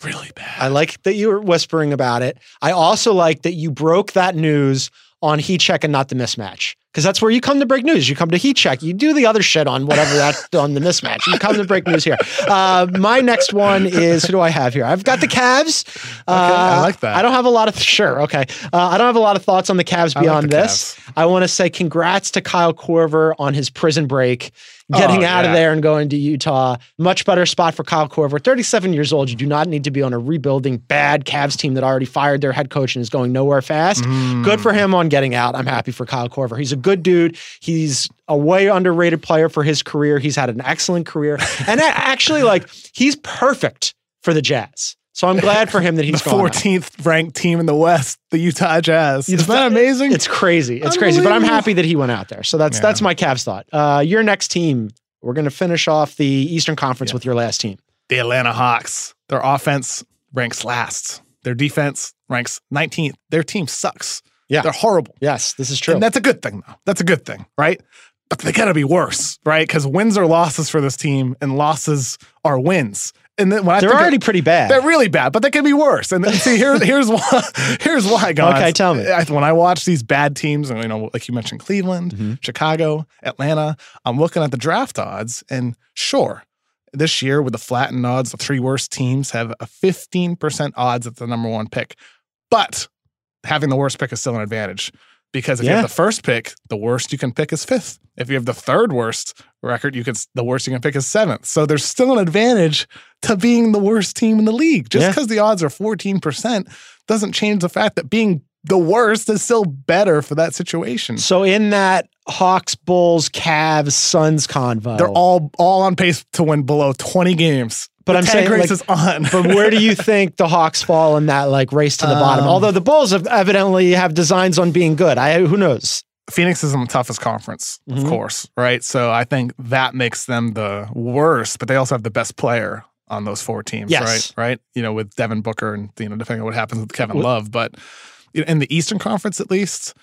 really bad. I like that you were whispering about it. I also like that you broke that news on Heat Check and not the mismatch. Because that's where you come to break news. You come to Heat Check. You do the other shit on whatever that's on the mismatch. You come to break news here. Uh, my next one is who do I have here? I've got the Cavs. Uh, I like that. I don't have a lot of sure. Okay, uh, I don't have a lot of thoughts on the Cavs I like beyond the this. I want to say congrats to Kyle Korver on his prison break, getting Oh, out of there and going to Utah. Much better spot for Kyle Korver. 37 years old. You do not need to be on a rebuilding bad Cavs team that already fired their head coach and is going nowhere fast. Mm. Good for him on getting out. I'm happy for Kyle Korver. He's a good dude. He's a way underrated player for his career. He's had an excellent career. And actually, like, he's perfect for the Jazz. So I'm glad for him that the he's gone 14th ranked team in the West, the Utah Jazz. Isn't that amazing? It's crazy. It's crazy. But I'm happy that he went out there. So that's Yeah. that's my Cavs thought. Uh, your next team. We're going to finish off the Eastern Conference with your last team. the Atlanta Hawks. Their offense ranks last. Their defense ranks 19th. Their team sucks. Yeah. They're horrible. Yes, this is true. And that's a good thing, though. That's a good thing, right? But they gotta be worse, right? Because wins are losses for this team, and losses are wins. And then when I They're think of- already pretty bad. they're really bad, but they can be worse. And see, here, here's why. Here's why, guys. Okay, tell me. I- When I watch these bad teams, and you know, like you mentioned, Cleveland, Mm-hmm. Chicago, Atlanta, I'm looking at the draft odds, and sure, this year with the flattened odds, the three worst teams have a 15% odds at the number one pick. But having the worst pick is still an advantage because if you have the first pick, the worst you can pick is fifth. If you have the third worst record, you can the worst you can pick is seventh. So there's still an advantage to being the worst team in the league. Just Yeah. because the odds are 14% doesn't change the fact that being the worst is still better for that situation. so in that Hawks, Bulls, Cavs, Suns convo, They're all all on pace to win below 20 games but I'm saying race like, is on. but where do you think the Hawks fall in that like race to the bottom? Um, Although the Bulls have evidently have designs on being good. I who knows. Phoenix is in the toughest conference, of Mhm. course, right? So I think that makes them the worst, but they also have the best player on those four teams, Yes. right? Right? You know, with Devin Booker and you know, depending on what happens with Kevin Love, but in the Eastern Conference at least,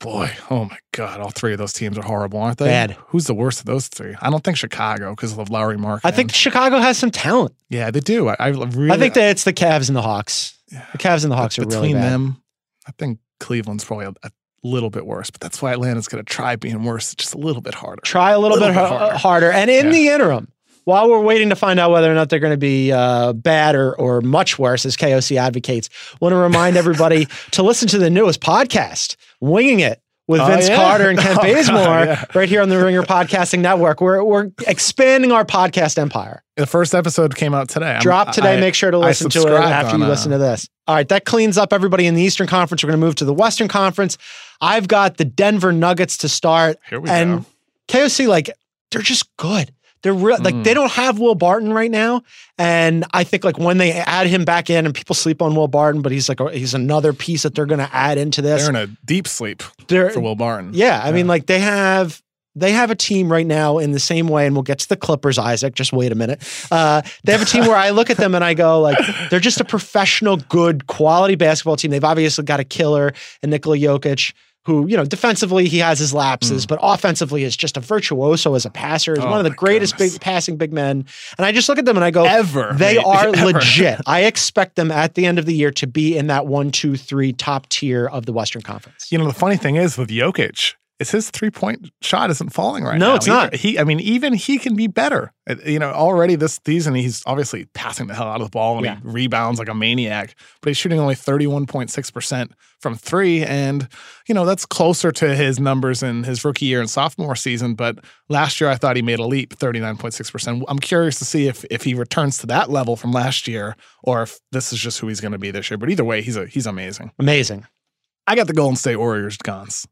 boy, oh my God, all three of those teams are horrible, aren't they? Bad. Who's the worst of those three? I don't think Chicago because of Lauri Mark. I think Chicago has some talent. yeah, they do. I, I really, I think that it's the Cavs and the Hawks. Yeah. The Cavs and the Hawks are between really bad. them, I think Cleveland's probably a, a little bit worse, but that's why Atlanta's going to try being worse, just a little bit harder. Try a little, Little bit, bit harder. harder. And in Yeah. the interim, while we're waiting to find out whether or not they're going to be uh, bad or, or much worse, as KOC advocates, want to remind everybody to listen to the newest podcast, Winging It. With Oh, Vince yeah. Carter and Ken Oh, Bazemore, yeah. right here on the Ringer Podcasting Network. We're we're expanding our podcast empire. The first episode came out today. I'm- Drop today. I- make sure to listen to it after you uh, listen to this. All right, that cleans up everybody in the Eastern Conference. We're going to move to the Western Conference. I've got the Denver Nuggets to start. Here we and go. KOC, like, they're just good. They're real, like Mm. they don't have Will Barton right now, and I think like when they add him back in, and people sleep on Will Barton, but he's like a, he's another piece that they're going to add into this. They're in a deep sleep They're- for Will Barton. yeah, I mean, like they have they have a team right now in the same way, and we'll get to the Clippers. Isaac, just wait a minute. Uh, they have a team where I look at them and I go like, they're just a professional, good, quality basketball team. They've obviously got a killer in Nikola Jokic. Who, you know, defensively he has his lapses, but offensively is just a virtuoso as a passer. Is Mm. Oh one of the greatest goodness. big passing big men. And I just look at them and I go, Ever. they mate. are Ever. legit. I expect them at the end of the year to be in that one, two, three top tier of the Western Conference. You know, the funny thing is with Jokic, is his three point shot isn't falling right No, now. it's not. He, I mean, even he can be better. Uh, You know, already this season, he's obviously passing the hell out of the ball and Yeah. he rebounds like a maniac, but he's shooting only 31.6% from three. And, you know, that's closer to his numbers in his rookie year and sophomore season. But last year, I thought he made a leap, 39.6%. I'm curious to see if, if he returns to that level from last year or if this is just who he's going to be this year. But either way, he's, a, he's amazing. Amazing. I got the Golden State Warriors gons.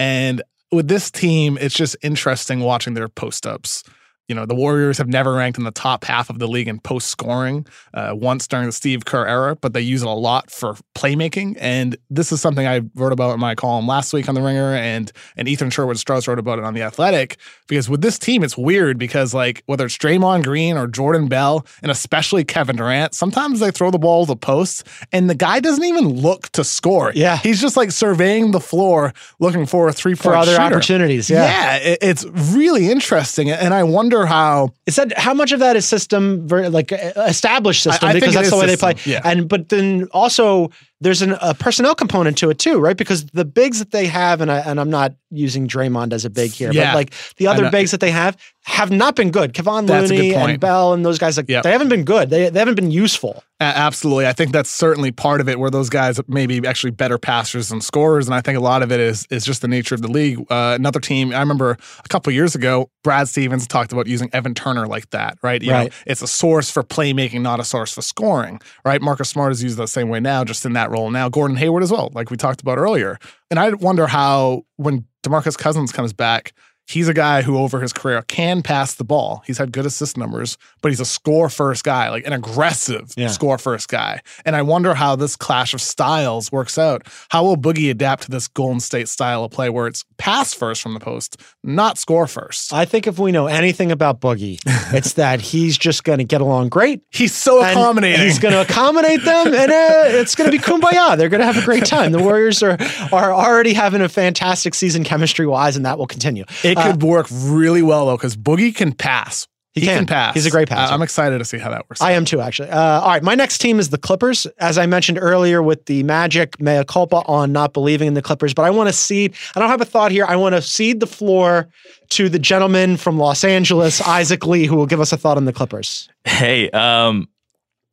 And with this team, it's just interesting watching their post ups. You know, the Warriors have never ranked in the top half of the league in post scoring, uh, once during the Steve Kerr era, but they use it a lot for playmaking. And this is something I wrote about in my column last week on The Ringer, and and Ethan Sherwood Strauss wrote about it on The Athletic. Because with this team, it's weird because, like, whether it's Draymond Green or Jordan Bell, and especially Kevin Durant, sometimes they throw the ball to the post, and the guy doesn't even look to score. Yeah. He's just like surveying the floor looking for a three For other shooter. opportunities. Yeah. Yeah, it- it's really interesting, and I wonder how. Is said how much of that is system like established system I think because that's the way system, they play. yeah. And but then also there's an, a personnel component to it too, right? Because the bigs that they have, and I and I'm not using Draymond as a big here, Yeah. but like the other bigs that they have have not been good. Kevon Looney and. Bell and those guys like Yep. they haven't been good. They they haven't been useful. A- Absolutely. I think that's certainly part of it where those guys may be actually better passers and scorers. And I think a lot of it is is just the nature of the league. Uh, another team, I remember a couple years ago, Brad Stevens talked about using Evan Turner like that, right? You Right. know, it's a source for playmaking, not a source for scoring, right? Marcus Smart is used the same way now, just in that role now. Gordon Hayward as well, like we talked about earlier. And I wonder how when DeMarcus Cousins comes back, He's a guy who, over his career, can pass the ball. He's had good assist numbers, but he's a score first guy, like an aggressive Yeah. score first guy. And I wonder how this clash of styles works out. How will Boogie adapt to this Golden State style of play where it's pass first from the post, not score first? I think if we know anything about Boogie, it's that he's just going to get along great. He's so accommodating. He's going to accommodate them, and uh, it's going to be kumbaya. They're going to have a great time. The Warriors are are already having a fantastic season chemistry wise, and that will continue. it could work really well though, because Boogie can pass. He He, can. can. pass. He's a great passer. I- I'm excited to see how that works. I out. am too, actually. Uh, all right, my next team is the Clippers. As I mentioned earlier, with the Magic, mea culpa on not believing in the Clippers, but I want to seed. I don't have a thought here. I want to cede the floor to the gentleman from Los Angeles, Isaac Lee, who will give us a thought on the Clippers. Hey, um,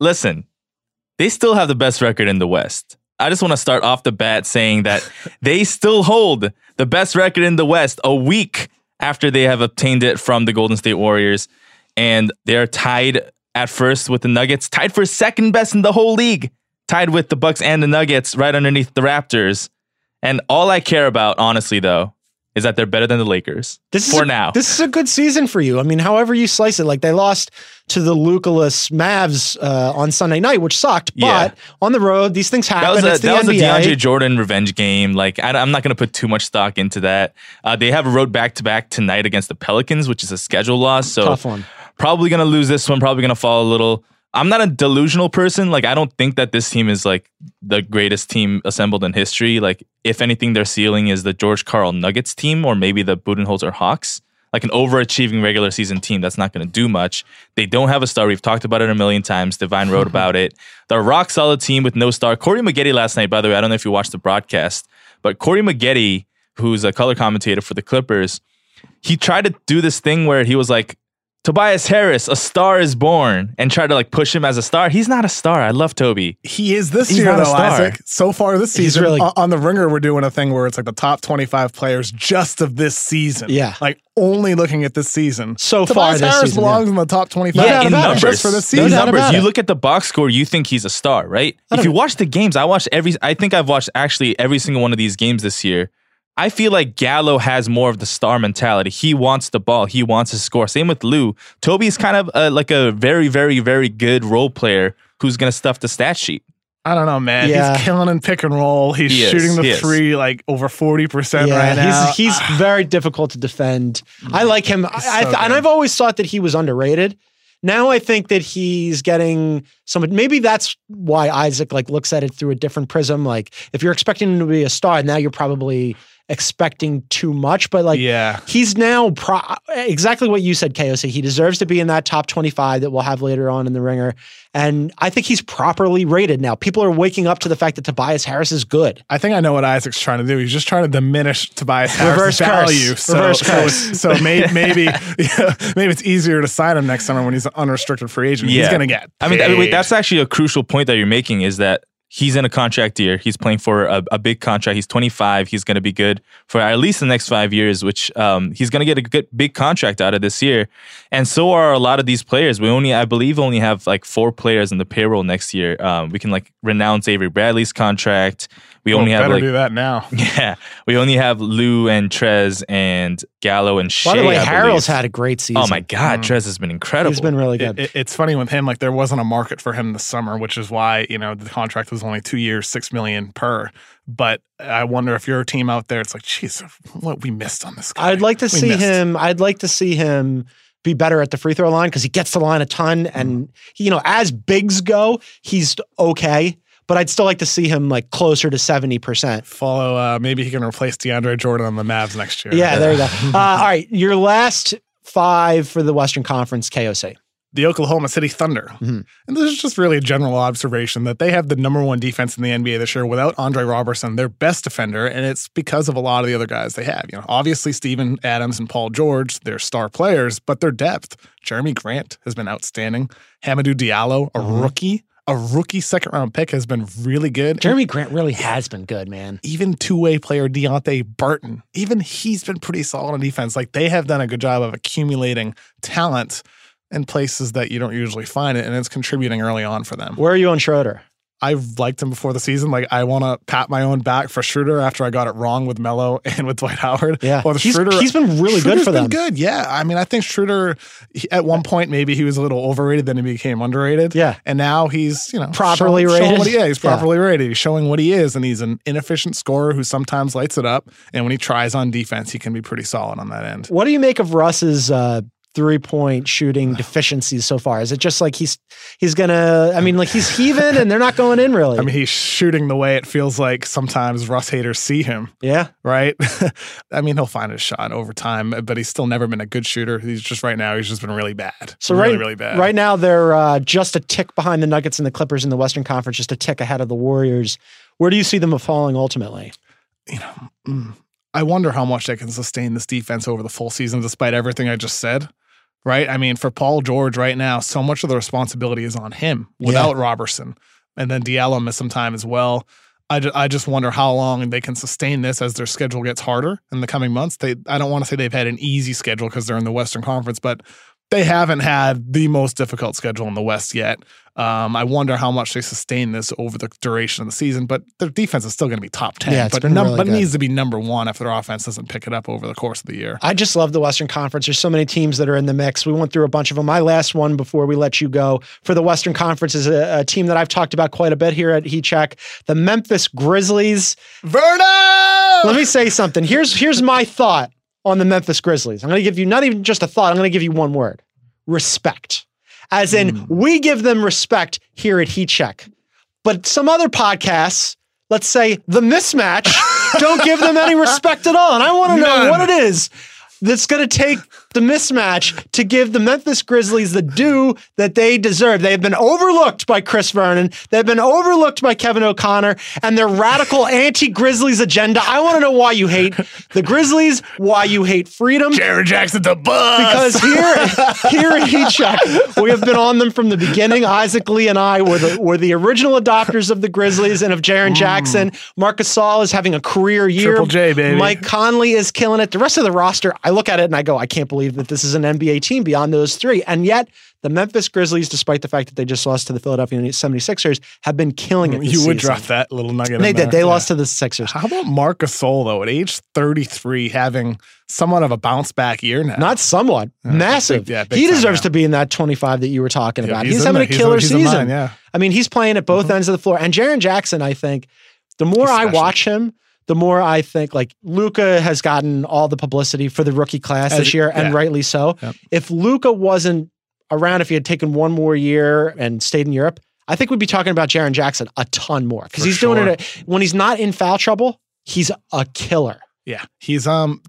listen, they still have the best record in the West. I just want to start off the bat saying that they still hold the best record in the West a week after they have obtained it from the Golden State Warriors. And they are tied at first with the Nuggets, tied for second best in the whole league, tied with the Bucks and the Nuggets right underneath the Raptors. And all I care about, honestly, though, is that they're better than the Lakers This is for a, now. This is a good season for you. I mean, however you slice it, like they lost to the Lukaless Mavs uh, on Sunday night, which sucked. Yeah. But on the road, these things happen. that was a, it's the that was a DeAndre Jordan revenge game. Like I, am not going to put too much stock into that. Uh, they have a road back to back tonight against the Pelicans, which is a schedule loss. So Tough one. Probably going to lose this one. Probably going to fall a little. I'm not a delusional person. Like I don't think that this team is like the greatest team assembled in history. Like if anything, their ceiling is the George Karl Nuggets team or maybe the Budenholzer Hawks. Like an overachieving regular season team that's not going to do much. They don't have a star. We've talked about it a million times. Divine wrote about it. A rock solid team with no star. Corey Maggette last night, by the way, I don't know if you watched the broadcast, but Corey Maggette, who's a color commentator for the Clippers, he tried to do this thing where he was like, Tobias Harris, a star is born, and try to like push him as a star. He's not a star. I love Toby. He is this He's year, though, star. Isaac. So far this He's season, really- on- on the Ringer, we're doing a thing where it's like the top 25 players just of this season. Yeah. Like only looking at this season. So Tobias far this Harris season, belongs yeah. in the top 25 No doubt in about it. numbers, just for this season. doubt numbers, you look at the box score, you think he's a star, right? If you watch the games, I watched every. I think I've watched actually every single one of these games this year. I feel like Gallo has more of the star mentality. He wants the ball. He wants to score. Same with Lou. Toby's kind of uh like a very, very, very good role player who's going to stuff the stat sheet. I don't know, man. Yeah. He's killing in pick and roll. He's He shooting the he is. three like over 40% yeah, right now. he's he's very difficult to defend. I like him, I, I th- and. I've always thought that he was underrated. Now I think that he's getting some. Maybe that's why Isaac like looks at it through a different prism. Like if you're expecting him to be a star, now you're probably expecting too much. But like, yeah. he's now pro- exactly what you said, KOC. He deserves to be in that top 25 that we'll have later on in the ringer. And I think he's properly rated now. People are waking up to the fact that Tobias Harris is good. I think I know what Isaac's trying to do. He's just trying to diminish Tobias Reverse Harris' curse. value. So, Reverse so, curse. so may, maybe yeah, maybe it's easier to sign him next summer when he's an unrestricted free agent. He's going to get. I mean, I mean, wait, that's actually a crucial point that you're making is that he's in a contract year. He's playing for a, a big contract. He's 25. He's going to be good for at least the next five years, which um, he's going to get a good big contract out of this year. And so are a lot of these players. We only, I believe, only have like four players in the payroll next year. Um, we can like renounce Avery Bradley's contract. We Well, only have better like do that now. yeah, we only have Lou and Trez and Gallo and Shai. By the way, I Harrell's believe. had a great season. Oh my God, Trez has been incredible. He's been really good. It, it- it's funny with him. Like there wasn't a market for him this summer, which is why you know the contract was only two years, six million per. But I wonder if you're a team out there, it's like, geez, what we missed on this guy. I'd like to We see missed. him. I'd like to see him be better at the free throw line because he gets the line a ton. And he, you know, as bigs go, he's okay. But I'd still like to see him like closer to seventy percent. follow. Uh, maybe he can replace DeAndre Jordan on the Mavs next year. Yeah, there you go. Uh, all right, your last five for the Western Conference KOC. The Oklahoma City Thunder. Mhm. And this is just really a general observation that they have the number one defense in the NBA this year without Andre Robertson, their best defender, and it's because of a lot of the other guys they have. You know, obviously Steven Adams and Paul George, they're star players, but their depth. Jerami Grant has been outstanding. Hamidou Diallo, a Mhm. rookie, a rookie second round pick, has been really good. Jerami Grant really has been good, man. even two-way player Deonte Burton, even he's been pretty solid on defense. Like they have done a good job of accumulating talent in places that you don't usually find it, and it's contributing early on for them. Where are you on Schroeder? I've liked him before the season. Like I want to pat my own back for Schroeder after I got it wrong with Melo and with Dwight Howard. Yeah, well, the he's, Schroeder, he's been really good for been them. Good, yeah. I mean, I think Schroeder at one point maybe he was a little overrated, then he became underrated. Yeah. and now he's you know Properly showing, showing rated. what he, yeah, he's Yeah. properly rated. He's showing what he is, and he's an inefficient scorer who sometimes lights it up. And when he tries on defense, he can be pretty solid on that end. What do you make of Russ's uh, three point shooting deficiencies so far? Is it just like he's he's gonna? I mean, like he's heaving and they're not going in really. I mean, he's shooting the way it feels like sometimes Russ haters see him. yeah. right? I mean, he'll find his shot over time, but he's still never been a good shooter. He's just right now, he's just been really bad. So really, right, really bad. right now they're uh, just a tick behind the Nuggets and the Clippers in the Western Conference, just a tick ahead of the Warriors. Where do you see them falling ultimately? you know, mm, I wonder how much they can sustain this defense over the full season, despite everything I just said. Right? I mean, for Paul George right now, so much of the responsibility is on him without Robertson, and then Diallo missed some time as well. I just, I just wonder how long they can sustain this as their schedule gets harder in the coming months. They I don't want to say they've had an easy schedule because they're in the Western Conference, but they haven't had the most difficult schedule in the West yet. Um, I wonder how much they sustain this over the duration of the season, but their defense is still going to be top 10. Yeah, it's but been really but it needs to be number one if their offense doesn't pick it up over the course of the year. I just love the Western Conference. There's so many teams that are in the mix. We went through a bunch of them. My last one before we let you go for the Western Conference is a, a team that I've talked about quite a bit here at Heat Check, the Memphis Grizzlies. Verno! Let me say something. Here's here's my thought on the Memphis Grizzlies. I'm going to give you not even just a thought. I'm going to give you one word: respect. As in, hmm. we give them respect here at Heat Check, but some other podcasts, let's say the Mismatch, don't give them any respect at all. And I want to know what it is that's going to take the mismatch to give the Memphis Grizzlies the due that they deserve. They have been overlooked by Chris Vernon. They've been overlooked by Kevin O'Connor and their radical anti-Grizzlies agenda. I want to know why you hate the Grizzlies, why you hate freedom. Jaren Jackson the bus. Because here, here in Heat Check, we have been on them from the beginning. Isaac Lee and I were the were the original adopters of the Grizzlies and of Jaren Jackson. Marc Gasol is having a career year. Mm. Triple J, baby. Mike Conley is killing it. The rest of the roster, I look at it and I go, I can't believe that this is an NBA team beyond those three. And yet, the Memphis Grizzlies, despite the fact that they just lost to the Philadelphia 76ers, have been killing it. Mm, this you would season. drop that little nugget. They did. They Yeah. lost to the Sixers. How about Marc Gasol though? At age 33, having somewhat of a bounce back year now. Not somewhat, massive. big- yeah, big he deserves yeah. to be in that 25 that you were talking Yeah, about. he's He's, having there. a killer he's season. mine, yeah. I mean, he's playing at both mm-hmm. ends of the floor. And Jaren Jackson, I think, the more I watch him, the more I think like Luka has gotten all the publicity for the rookie class As- this year, and rightly so. Yep. If Luka wasn't around, if he had taken one more year and stayed in Europe, I think we'd be talking about Jaren Jackson a ton more because he's doing it when he's not in foul trouble. He's a killer. Yeah, he's um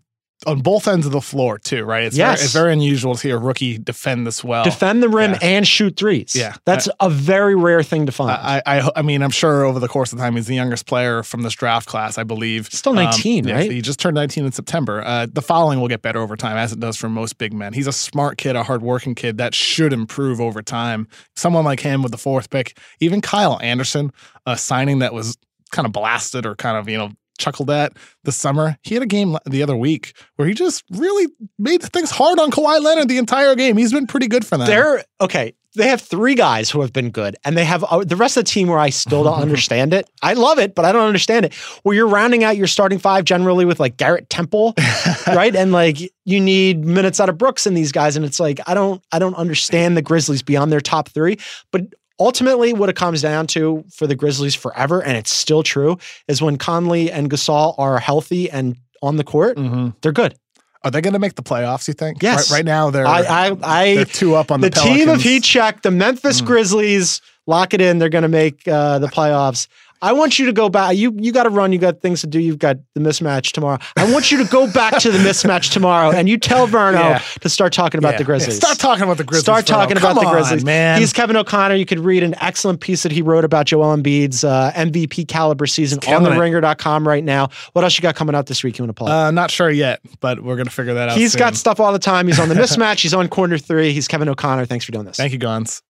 on both ends of the floor too, right? It's Yes. very, it's very unusual to see a rookie defend this well. Defend the rim yeah. and shoot threes. Yeah. That's a very rare thing to find. I, I I mean I'm sure over the course of time he's the youngest player from this draft class I believe Still Um, 19, yeah, right? he just turned 19 in September uh, the following will get better over time as it does for most big men he's a smart kid a hardworking kid that should improve over time someone like him with the fourth pick even Kyle Anderson a signing that was kind of blasted or kind of you know chuckled at this summer he had a game the other week where he just really made things hard on Kawhi Leonard the entire game he's been pretty good for them They're okay. They have three guys who have been good, and they have uh, the rest of the team where I still don't understand it. I love it, but I don't understand it. Where you're rounding out your starting five generally with like Garrett Temple, right? And like you need minutes out of Brooks and these guys, and it's like I don't, I don't understand the Grizzlies beyond their top three. But ultimately, what it comes down to for the Grizzlies forever, and it's still true, is when Conley and Gasol are healthy and on the court, Mhm. they're good. Are they going to make the playoffs? You think? Yes. Right, right now they're I, I, I they're two up on the, the team of. Heat Check, the Memphis Mm. Grizzlies, lock it in. They're going to make uh, the playoffs. I want you to go back. You you got to run. You got things to do. You've got the mismatch tomorrow. I want you to go back to the mismatch tomorrow, and you tell Verno Yeah. to start talking about Yeah. the Grizzlies. Yeah, Start talking about the Grizzlies. Start talking Come about the Grizzlies, man. He's Kevin O'Connor. You could read an excellent piece that he wrote about Joel Embiid's uh, MVP caliber season on the ringer.com right now. What else you got coming out this week you want to plug? uh, not sure yet, but we're gonna figure that out. He's soon. got stuff all the time. He's on the mismatch. He's on corner three. He's Kevin O'Connor. Thanks for doing this. Thank you, Gons.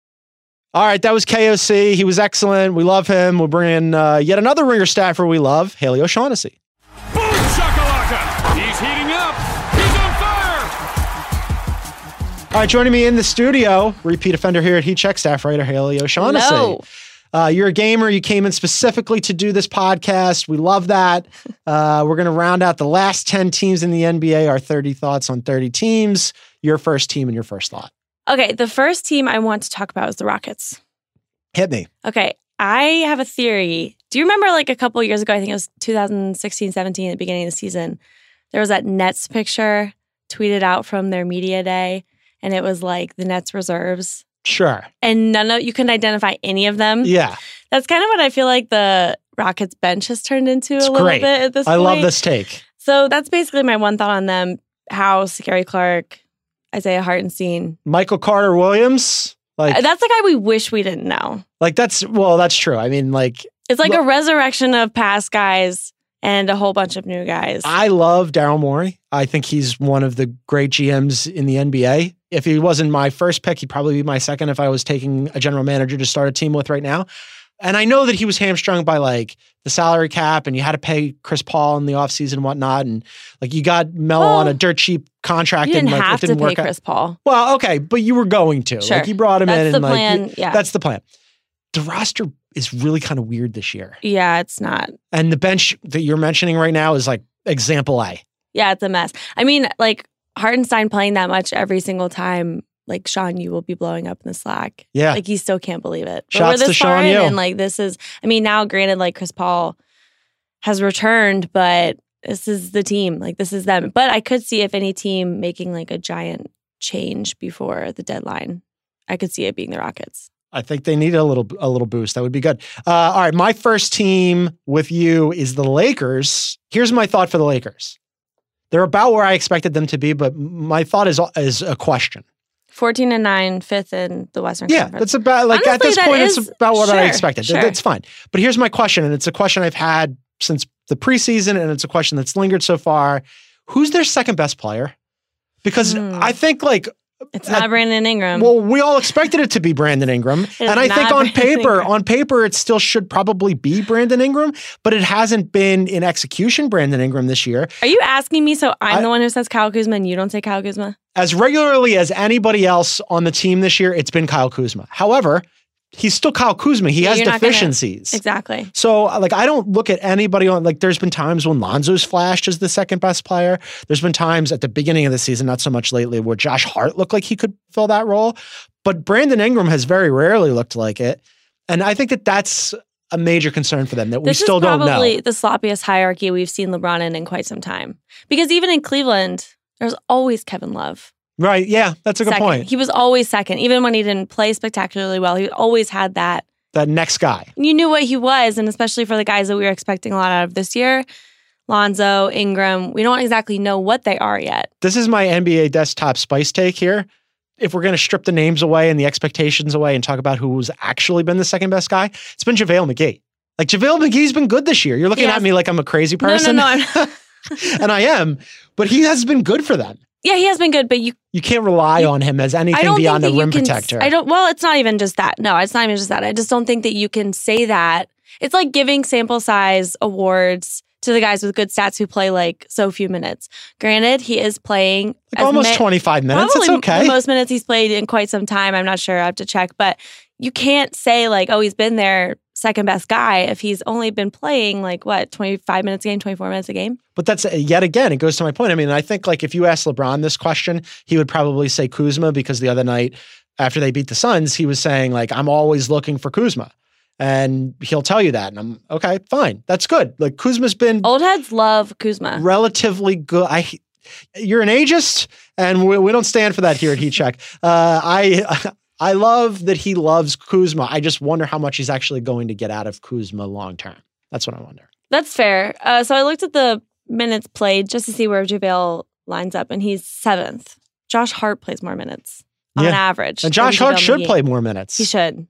All right, that was KOC. He was excellent. We love him. We'll bring in uh, yet another ringer staffer we love, Haley O'Shaughnessy. Boom shakalaka! He's heating up. He's on fire. All right, joining me in the studio, repeat offender here at Heat Check staff writer Haley O'Shaughnessy. Hello. Uh, you're a gamer. You came in specifically to do this podcast. We love that. Uh, we're going to round out the last 10 teams in the NBA, our 30 thoughts on 30 teams. Your first team and your first thought. Okay, the first team I want to talk about is the Rockets. Hit me. Okay, I have a theory. Do you remember like a couple years ago, I think it was 2016, 17, at the beginning of the season, there was that Nets picture tweeted out from their media day, and it was like the Nets reserves. Sure. And none of you couldn't identify any of them. Yeah, That's kind of what I feel like the Rockets bench has turned into It's a little great. bit at this point. I point. love this take. So that's basically my one thought on them. House, Gary Clark, Isaiah Hartenstein. Michael Carter Williams. Like, uh, That's the guy we wish we didn't know. like that's, well, that's true. I mean, like, It's like Look- a resurrection of past guys and a whole bunch of new guys. I love Daryl Morey. I think he's one of the great GMs in the NBA. If he wasn't my first pick, he'd probably be my second if I was taking a general manager to start a team with right now. And I know that he was hamstrung by like the salary cap and you had to pay Chris Paul in the offseason and whatnot. And like you got Melo Well, on a dirt cheap contract You didn't and like have it to didn't pay work out. Chris Paul. Well, okay, but you were going to. Sure. Like you brought him That's in the and like plan, yeah. that's the plan. The roster is really kind of weird this year. Yeah, it's not. And the bench that you're mentioning right now is like example A. Yeah, it's a mess. I mean, like Hartenstein playing that much every single time. Like Sean, you will be blowing up in the Slack. Yeah. Like he still can't believe it. But Shouts we're to this far Sean in, Yu. and like this is. I mean, now granted, like Chris Paul has returned, but this is the team. Like this is them. But I could see if any team making like a giant change before the deadline. I could see it being the Rockets. I think they need a little a little boost. That would be good. Uh, all right, my first team with you is the Lakers. Here's my thought for the Lakers. They're about where I expected them to be, but my thought is is a question. 14 and 9, fifth in the Western Yeah, Conference. that's about like at this point, is- it's about what I expected. Sure. That's fine. But here's my question, and it's a question I've had since the preseason, and it's a question that's lingered so far. Who's their second best player? Because Hmm. I think like It's not Brandon Ingram. well, we all expected it to be Brandon Ingram, and I think on Brandon paper, Ingram. on paper, it still should probably be Brandon Ingram, but it hasn't been in execution. Brandon Ingram this year, Are you asking me so I'm I- the one who says Kyle Kuzma and you don't say Kyle Kuzma? as regularly as anybody else on the team this year, it's been Kyle Kuzma. However, he's still Kyle Kuzma. He Yeah, has you're gonna- deficiencies. Exactly. So, uh, like, I don't look at anybody on, like, there's been times when Lonzo's flashed as the second best player. There's been times at the beginning of the season, not so much lately, where Josh Hart looked like he could fill that role. But Brandon Ingram has very rarely looked like it. And I think that that's a major concern for them that we still is don't probably know. the sloppiest hierarchy we've seen LeBron in in quite some time. Because even in Cleveland, there's always Kevin Love. Right. Yeah. That's a good second. point. He was always second, even when he didn't play spectacularly well. He always had that. that next guy. You knew what he was, and especially for the guys that we were expecting a lot out of this year, Lonzo, Ingram. We don't exactly know what they are yet. This is my NBA desktop spice take here. If we're going to strip the names away and the expectations away and talk about who's actually been the second best guy, it's been JaVale McGee. Like JaVale McGee's been good this year. You're looking He at me like I'm a crazy No, no, person. no, I'm not. and I am, but he has been good for them. Yeah, he has been good, but you You can't rely on him as anything beyond a rim can, protector. I don't. Well, it's not even just that. No, it's not even just that. I just don't think that you can say that. It's like giving sample size awards to the guys with good stats who play like so few minutes. Granted, he is playing like almost ma- 25 minutes. Probably It's okay. the most minutes he's played in quite some time. I'm not sure. I have to check, but you can't say like, oh, he's been their second best guy if he's only been playing like what 25 minutes a game, 24 minutes a game. But that's uh, yet again, it goes to my point. I mean, I think like if you ask LeBron this question, he would probably say Kuzma because the other night after they beat the Suns, he was saying like, I'm always looking for Kuzma. And he'll tell you that. And I'm okay, fine. That's good. Like Kuzma's been Old heads love Kuzma. relatively good. I you're an ageist, and we, we don't stand for that here at Heat Check. Uh, I I love that he loves Kuzma. I just wonder how much he's actually going to get out of Kuzma long term. That's what I wonder. That's fair. Uh, so I looked at the minutes played just to see where JaVale lines up, and he's seventh. Josh Hart plays more minutes on Yeah. average. And Josh Hart should play more minutes. He should.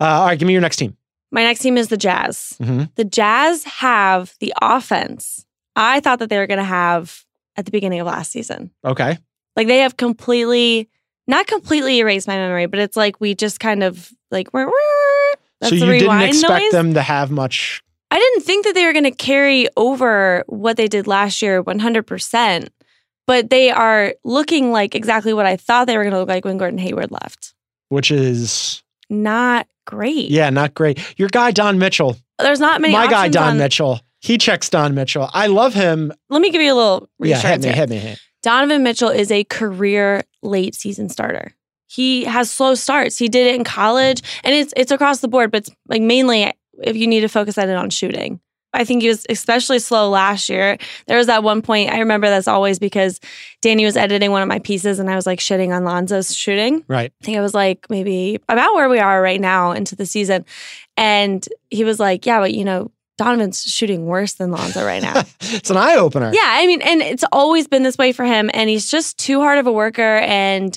Uh, all right, give me your next team. My next team is the Jazz. Mhm. The Jazz have the offense I thought that they were going to have at the beginning of last season. Okay. Like they have completely, not completely erase my memory, but it's like we just kind of like, that's so you didn't expect noise. them to have much. I didn't think that they were going to carry over what they did last year 100%, but they are looking like exactly what I thought they were going to look like when Gordon Hayward left. Which is Not great. yeah, not great. Your guy Don Mitchell, There's not many my guy Don on- Mitchell. He checks Don Mitchell. I love him. Let me give you a little Yeah, hit me, hit me, hit. Donovan Mitchell is a career late season starter. He has slow starts. He did it in college, and it's it's across the board, but it's like mainly if you need to focus on it on shooting. I think he was especially slow last year. There was that one point I remember that's always because Danny was editing one of my pieces, and I was like shitting on Lonzo's shooting. Right. I think I was like maybe about where we are right now into the season, and he was like, "Yeah, but you know." Donovan's shooting worse than Lonzo right now. it's an eye opener. Yeah, I mean, and it's always been this way for him, and he's just too hard of a worker, and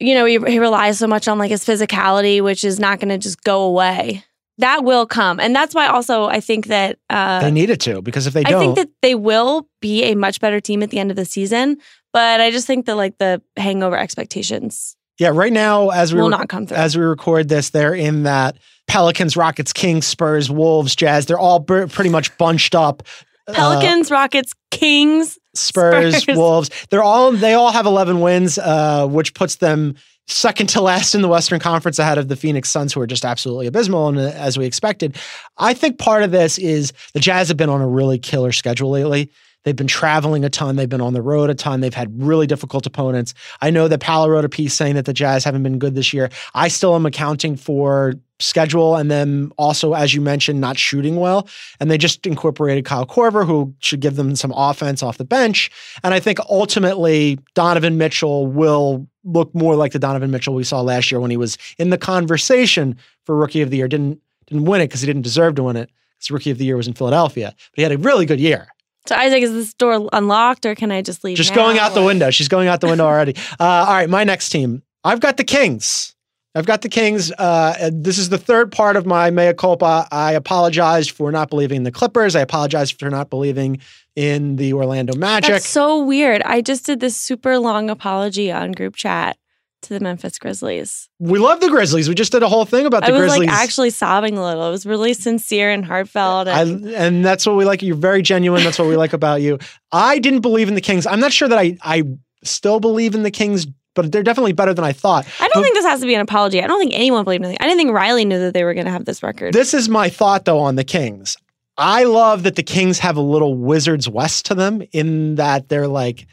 you know, he, he relies so much on like his physicality, which is not going to just go away. That will come, and that's why also I think that uh, They need it to because if they don't, I think that they will be a much better team at the end of the season. But I just think that like the hangover expectations Yeah, right now as we will rec- not come through. as we record this, they're in that Pelicans, Rockets, Kings, Spurs, Wolves, Jazz. They're all br- pretty much bunched up. Uh, Pelicans, Rockets, Kings. Spurs, Spurs. Wolves. They're all they all have 11 wins, uh, which puts them second to last in the Western Conference ahead of the Phoenix Suns, who are just absolutely abysmal, and uh, as we expected. I think part of this is the Jazz have been on a really killer schedule lately. They've been traveling a ton. They've been on the road a ton. They've had really difficult opponents. I know that Palo wrote a piece saying that the Jazz haven't been good this year. I still am accounting for schedule and then also, as you mentioned, not shooting well. And they just incorporated Kyle Korver, who should give them some offense off the bench. And I think ultimately Donovan Mitchell will look more like the Donovan Mitchell we saw last year when he was in the conversation for Rookie of the Year. Didn't didn't win it because he didn't deserve to win it. His Rookie of the Year was in Philadelphia, but he had a really good year. So Isaac, is this door unlocked or can I just leave? Just now? going out the window. She's going out the window already. Uh, all right, my next team. I've got the Kings. I've got the Kings. Uh, this is the third part of my mea culpa. I apologize for not believing in the Clippers. I apologize for not believing in the Orlando Magic. That's so weird. I just did this super long apology on group chat to the Memphis Grizzlies. we love the Grizzlies. We just did a whole thing about the I was Grizzlies. like actually sobbing a little. It was really sincere and heartfelt. I, And and that's what we like. You're very genuine. That's what we like about you. I didn't believe in the Kings. I'm not sure that I I still believe in the Kings, but they're definitely better than I thought. I don't think this has to be an apology. I don't think anyone believed in it. I didn't think Riley knew that they were going to have this record. This is my thought though on the Kings. I love that the Kings have a little Wizards West to them in that they're like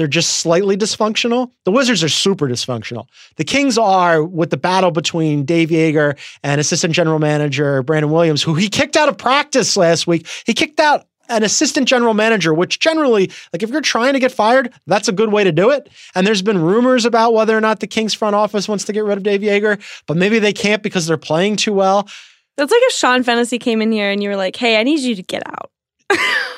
they're just slightly dysfunctional. The Wizards are super dysfunctional. The Kings are with the battle between Dave Joerger and assistant general manager Brandon Williams, who he kicked out of practice last week. He kicked out an assistant general manager, which generally, like if you're trying to get fired, that's a good way to do it. And there's been rumors about whether or not the Kings front office wants to get rid of Dave Joerger, but maybe they can't because they're playing too well. That's like if Sean Fennessey came in here and you were like, "Hey, I need you to get out."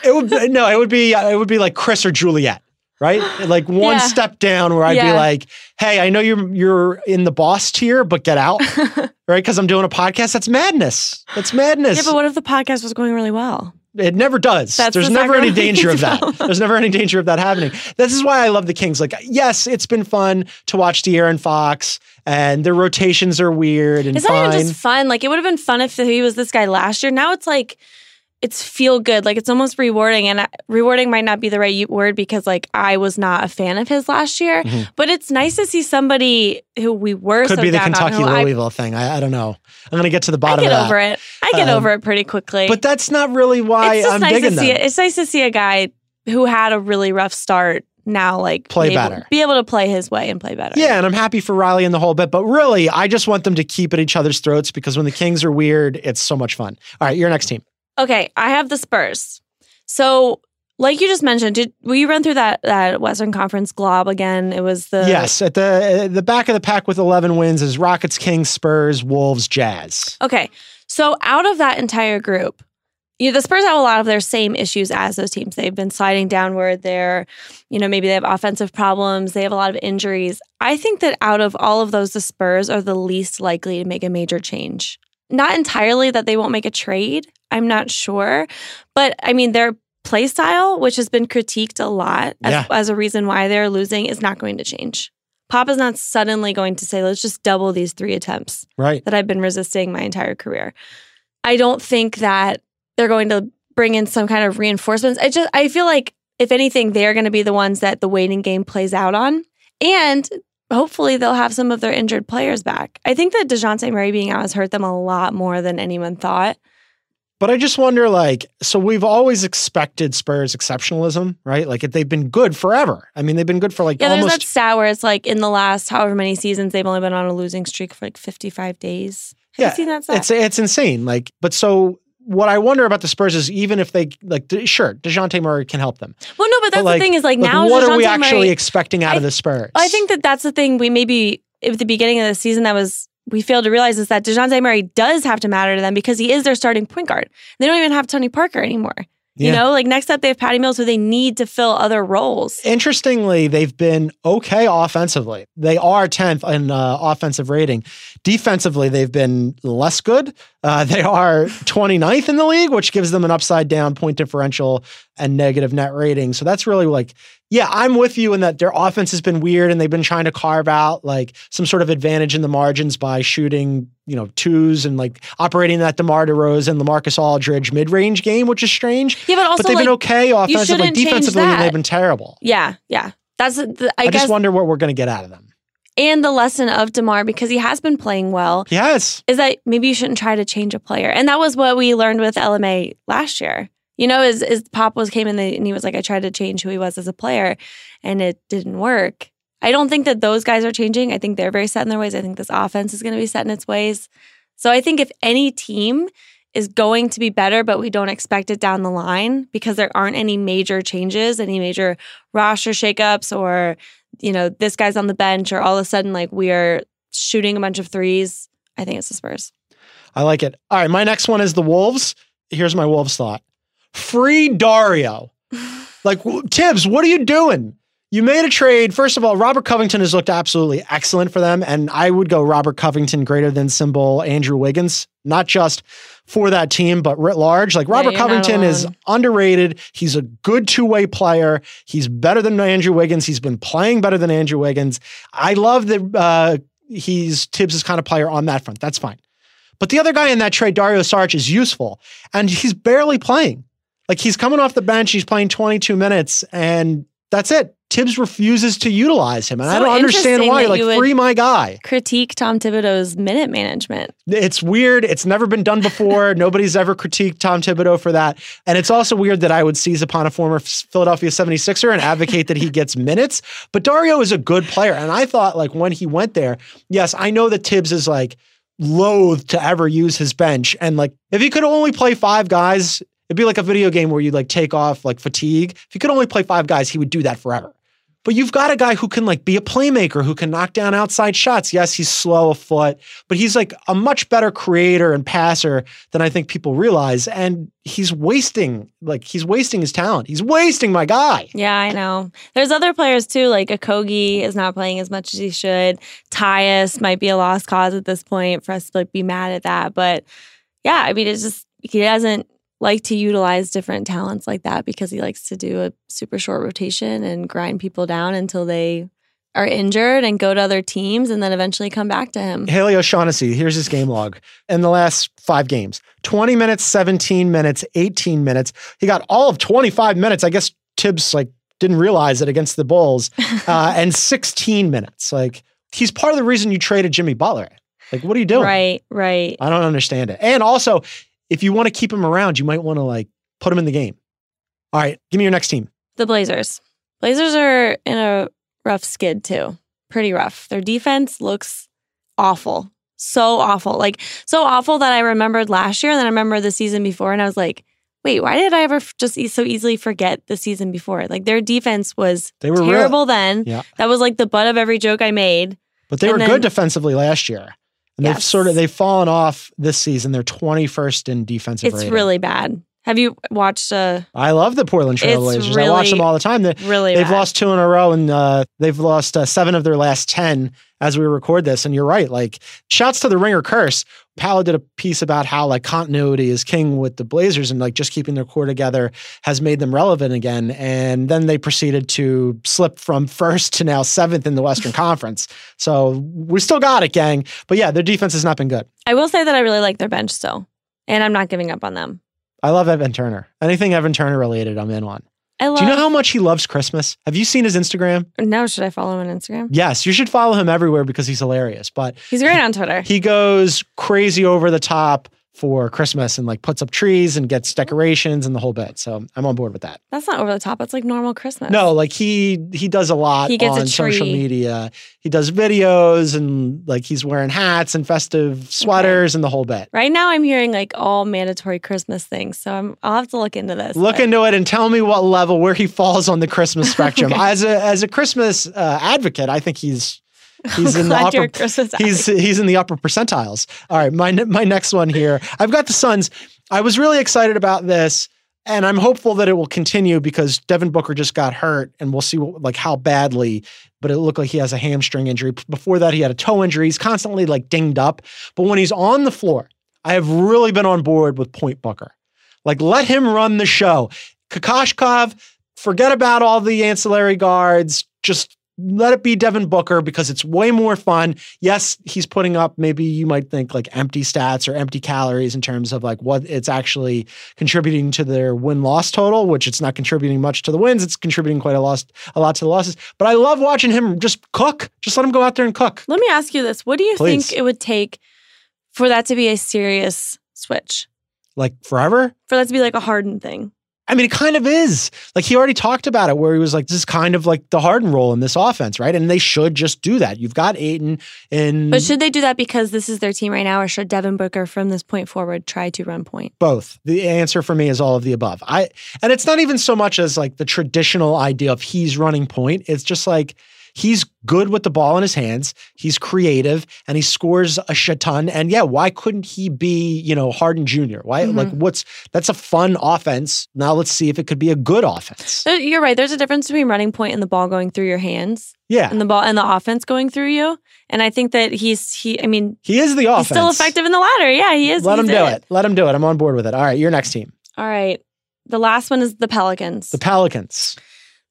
It would no, it would be it would be like Chris or Juliet, right? Like one Yeah. step down where I'd be like, "Hey, I know you're you're in the boss tier, but get out." right? Because I'm doing a podcast. That's madness. That's madness. Yeah, but what if the podcast was going really well? It never does. That's There's the never any danger of that. There's never any danger of that happening. This is why I love the Kings. Like, yes, it's been fun to watch De'Aaron Fox, and their rotations are weird and It's fine. not even just fun. Like it would have been fun if he was this guy last year. Now it's like it's feel good. Like it's almost rewarding, and rewarding might not be the right word because like I was not a fan of his last year. But it's nice to see somebody who we were Could so be the Kentucky who I, Louisville thing. I, I don't know. I'm gonna get to the bottom. I get of that. over it. I get Um, over it pretty quickly. But that's not really why it's I'm nice big to see them. it. It's nice to see a guy who had a really rough start now like Play be able- better. be able to play his way and play better. Yeah, and I'm happy for Riley and the whole bit, but really, I just want them to keep at each other's throats because when the Kings are weird, it's so much fun. All right, your next team. Okay, I have the Spurs. So, like you just mentioned, did will you run through that that Western Conference glob again? It was the yes, at the the back of the pack with 11 wins is Rockets, Kings, Spurs, Wolves, Jazz. Okay, so out of that entire group, you know, the Spurs have a lot of their same issues as those teams. They've been sliding downward. They're, you know, maybe they have offensive problems. They have a lot of injuries. I think that out of all of those, the Spurs are the least likely to make a major change. Not entirely that they won't make a trade. I'm not sure, but I mean their play style, which has been critiqued a lot as, Yeah. as a reason why they're losing, is not going to change. Papa's not suddenly going to say, let's just double these three attempts Right. that I've been resisting my entire career. I don't think that they're going to bring in some kind of reinforcements. I just I feel like if anything, they're going to be the ones that the waiting game plays out on, and hopefully they'll have some of their injured players back. I think that Dejounte Murray being out has hurt them a lot more than anyone thought. But I just wonder, like, so we've always expected Spurs exceptionalism, right? Like, they've been good forever. I mean, they've been good for like Yeah, there's almost that stat where it's like in the last however many seasons they've only been on a losing streak for like 55 days. Have Yeah, you seen that stat? It's it's insane. Like, but so what I wonder about the Spurs is even if they like, sure, Dejounte Murray can help them. well, no, but that's like, the thing is like, Like, now what are we actually Murray- expecting out of the Spurs? I think that that's the thing we maybe at the beginning of the season that was we fail to realize is that Dejounte Murray does have to matter to them because he is their starting point guard. They don't even have Tony Parker anymore. You know, like next up they have Patty Mills, who they need to fill other roles. Interestingly, they've been okay offensively. They are 10th in uh, offensive rating. Defensively, they've been less good. Uh, they are 29th in the league, which gives them an upside down point differential and negative net rating. So that's really like, yeah, I'm with you in that their offense has been weird and they've been trying to carve out like some sort of advantage in the margins by shooting, you know, twos and like operating that DeMar DeRozan, LaMarcus Aldridge mid-range game, which is strange. Yeah, but also but they've like, been okay offensively, defensively, that. they've been terrible. yeah, yeah. That's the, I, I, guess just wonder what we're going to get out of them. and the lesson of Demar because he has been playing well Yes. is that maybe you shouldn't try to change a player. And that was what we learned with LMA last year. You know, is is Pop was came in the, and he was like, I tried to change who he was as a player, and it didn't work. I don't think that those guys are changing. I think they're very set in their ways. I think this offense is going to be set in its ways. So I think if any team is going to be better, but we don't expect it down the line because there aren't any major changes, any major roster shakeups, or you know, this guy's on the bench, or all of a sudden like we are shooting a bunch of threes. I think it's the Spurs. I like it. All right, my next one is the Wolves. Here's my Wolves thought. Free Dario. Like Thibs, what are you doing? You made a trade. First of all, Robert Covington has looked absolutely excellent for them, and I would go Robert Covington greater than symbol Andrew Wiggins, not just for that team, but writ large. Like Robert you're Covington is underrated. He's a good two way player. He's better than Andrew Wiggins. He's been playing better than Andrew Wiggins. I love that uh, he's Thibs' kind of player on that front. That's fine. But the other guy in that trade, Dario Saric, is useful, and he's barely playing. Like he's coming off the bench, he's playing 22 minutes, and that's it. Thibs refuses to utilize him, and I don't understand why. Like, free my guy. Critique Tom Thibodeau's minute management. It's weird. It's never been done before. Nobody's ever critiqued Tom Thibodeau for that. And it's also weird that I would seize upon a former Philadelphia 76er and advocate that he gets minutes. But Dario is a good player. And I thought, like, when he went there, yes, I know that Thibs is like loath to ever use his bench. And like, if he could only play five guys, it'd be like a video game where you like take off like fatigue. If he could only play five guys, he would do that forever. But you've got a guy who can like be a playmaker, who can knock down outside shots. Yes, he's slow of foot, but he's like a much better creator and passer than I think people realize. And he's wasting, like he's wasting his talent. He's wasting my guy. Yeah, I know. There's other players too, like Okogie is not playing as much as he should. Tyus might be a lost cause at this point for us to like be mad at that. But yeah, I mean, it's just he doesn't like to utilize different talents like that because he likes to do a super short rotation and grind people down until they are injured and go to other teams and then eventually come back to him. Haley O'Shaughnessy, here's his game log in the last five games 20 minutes, 17 minutes, 18 minutes. He got all of 25 minutes. I guess Thibs like didn't realize it against the Bulls uh, and 16 minutes. Like he's part of the reason you traded Jimmy Butler. Like, what are you doing? Right, right. I don't understand it. And also, if you want to keep him around, you might want to like put him in the game. All right, give me your next team. The Blazers. Blazers are in a rough skid too. Pretty rough. Their defense looks awful. So awful. Like so awful that I remembered last year and then I remember the season before and I was like, wait, why did I ever just so easily forget the season before? Like their defense was They were real- terrible then. Yeah. That was like the butt of every joke I made. But they And were then- good defensively last year. And they've sort of they've fallen off this season. They're 21st in defensive It's rating. really bad. Have you watched uh I love the Portland Trailblazers. I watch them all the time. They, really they've bad. lost two in a row, and uh, they've lost uh, seven of their last ten as we record this. And you're right. Like, shouts to the Ringer curse. Paolo did a piece about how like continuity is king with the Blazers, and like just keeping their core together has made them relevant again. And then they proceeded to slip from first to now seventh in the Western Conference. So we still got it, gang. But yeah, their defense has not been good. I will say that I really like their bench still. And I'm not giving up on them. I love Evan Turner. Anything Evan Turner related, I'm in on. I love Do you know how much he loves Christmas? Have you seen his Instagram? No, should I follow him on Instagram? Yes, you should follow him everywhere because he's hilarious. But He's great on Twitter. he goes crazy over the top for Christmas and like puts up trees and gets decorations and the whole bit. So I'm on board with that. That's not over the top. That's like normal Christmas. No, like he he does a lot He gets on social media. He does videos and like he's wearing hats and festive sweaters and the whole bit. Right now, I'm hearing like all mandatory Christmas things. So I'm, I'll have to look into this. Look but- into it and tell me what level where he falls on the Christmas spectrum. As a as a Christmas uh, advocate, I think he's he's in the upper he's he's in the upper percentiles. All right, my my next one here. I've got the Suns. I was really excited about this, and I'm hopeful that it will continue because Devin Booker just got hurt, and we'll see what, like how badly. But it looked like he has a hamstring injury. Before that, he had a toe injury. He's constantly like dinged up. But when he's on the floor, I have really been on board with Point Booker. Like let him run the show. Kokoskov forget about all the ancillary guards. Just let it be Devin Booker because it's way more fun. Yes, he's putting up maybe you might think like empty stats or empty calories in terms of like what it's actually contributing to their win loss total, which it's not contributing much to the wins. It's contributing quite a lot, a lot to the losses. But I love watching him just cook. Just let him go out there and cook. Let me ask you this. What do you Please. think it would take for that to be a serious switch? Like forever. For that to be like a hardened thing? I mean, it kind of is. Like he already talked about it, where he was like, "This is kind of like the Harden role in this offense, right?" And they should just do that. You've got Ayton, and But should they do that because this is their team right now, or should Devin Booker from this point forward try to run point? both. The answer for me is all of the above. I and it's not even so much as like the traditional idea of he's running point. It's just like he's good with the ball in his hands. He's creative and he scores a shit ton. And yeah, why couldn't he be, you know, Harden Jr.? Why Mhm. like what's that's a fun offense. Now let's see if it could be a good offense. There- You're right. There's a difference between running point and the ball going through your hands, Yeah. and the ball and the offense going through you. And I think that he's he. I mean, He is the offense. he's still effective in the ladder. Yeah, he is. Let him do it. Let him do it. I'm on board with it. All right, your next team. All right. The last one is the Pelicans. The Pelicans.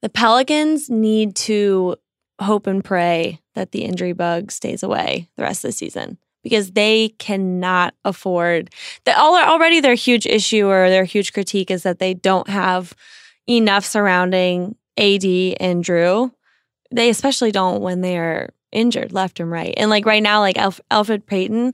the Pelicans need to hope and pray that the injury bug stays away the rest of the season because they cannot afford that all already their huge issue or their huge critique is that they don't have enough surrounding AD and Drew. They especially don't when they're injured left and right. And like right now, like Alf- Elfrid Payton,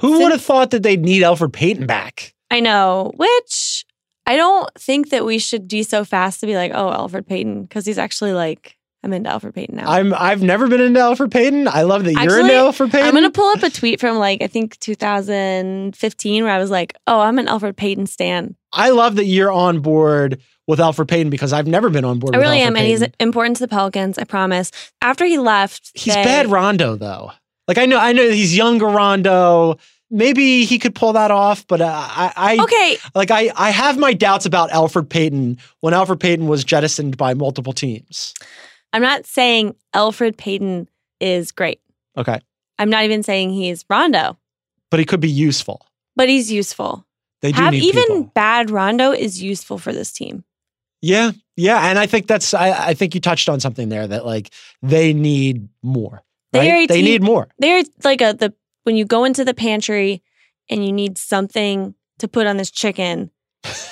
Who would have thought that they'd need Elfrid Payton back? I know, which I don't think that we should be so fast to be like, oh, Elfrid Payton, because he's actually like, I'm into Elfrid Payton now. I'm I've never been into Elfrid Payton. I love that you're Actually, into Elfrid Payton. I'm gonna pull up a tweet from like I think 2015 where I was like, "Oh, I'm an Elfrid Payton stan." I love that you're on board with Elfrid Payton because I've never been on board. I really am, and he's important to the Pelicans. I promise. After he left, he's they- bad Rondo though. Like I know I know he's younger Rondo. Maybe he could pull that off, but uh, I, I Okay, like I I have my doubts about Elfrid Payton when Elfrid Payton was jettisoned by multiple teams. I'm not saying Elfrid Payton is great. Okay, I'm not even saying he's Rondo, but he could be useful. but he's useful. They do Have need even people. bad Rondo is useful for this team. Yeah, yeah, and I think that's I, I think you touched on something there that like they need more. They right? are a they need more. They're like a the when you go into the pantry and you need something to put on this chicken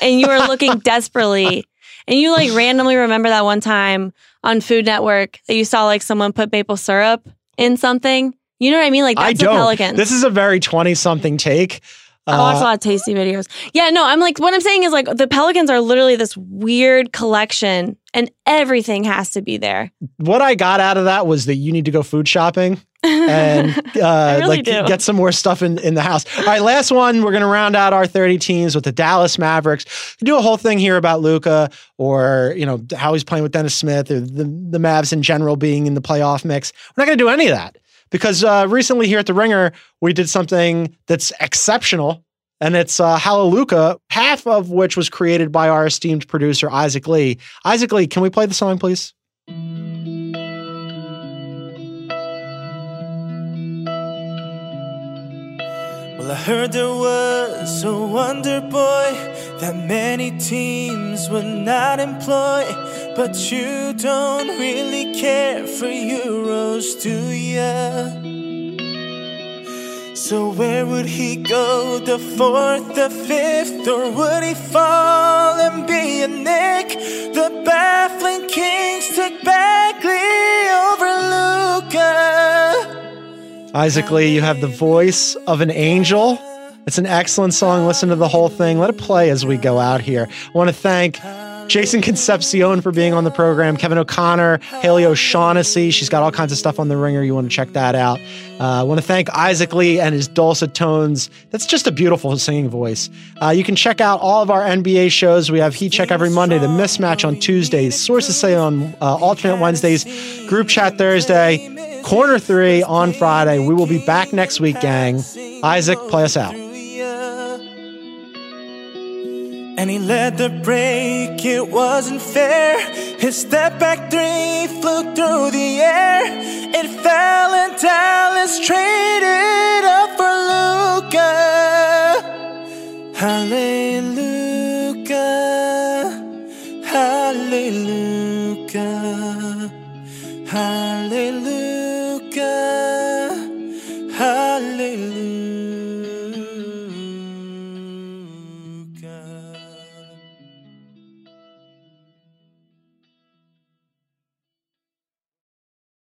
and you are looking desperately and you like randomly remember that one time on Food Network that you saw like someone put maple syrup in something. You know what I mean? Like that's the don't. Pelicans. This is a very twenty something take. I watch a Uh, lot of tasty videos. Yeah, no, I'm like what I'm saying is like the Pelicans are literally this weird collection and everything has to be there. what I got out of that was that you need to go food shopping and uh, really like do. get some more stuff in, in the house. All right, last one. We're gonna round out our 30 teams with the Dallas Mavericks. Do a whole thing here about Luka or you know how he's playing with Dennis Smith or the, the Mavs in general being in the playoff mix. We're not gonna do any of that because uh, recently here at the Ringer we did something that's exceptional. And it's uh, Hallelujah, half of which was created by our esteemed producer, Isaac Lee. Isaac Lee, can we play the song, please? Well, I heard there was a wonder boy that many teams would not employ. But you don't really care for Euros, do ya? So, where would he go? The fourth, the fifth, or would he fall and be a Knick? The baffling Kings took Bagley over Luka. Isaac Lee, you have the voice of an angel. It's an excellent song. Listen to the whole thing. Let it play as we go out here. I want to thank Jason Concepcion for being on the program, Kevin O'Connor, Haley O'Shaughnessy. She's got all kinds of stuff on the ringer. You want to check that out. Uh, I want to thank Isaac Lee and his dulcet tones. That's just a beautiful singing voice. Uh, you can check out all of our NBA shows. We have Heat Check every Monday, The Mismatch on Tuesdays, Sources Say on uh, alternate Wednesdays, Group Chat Thursday, corner three on Friday. We will be back next week, gang. Isaac, play us out. And he led the break, it wasn't fair. His step back three flew through the air. It fell and Dallas traded up for Luka. Hallelujah. Hallelujah. Hallelujah.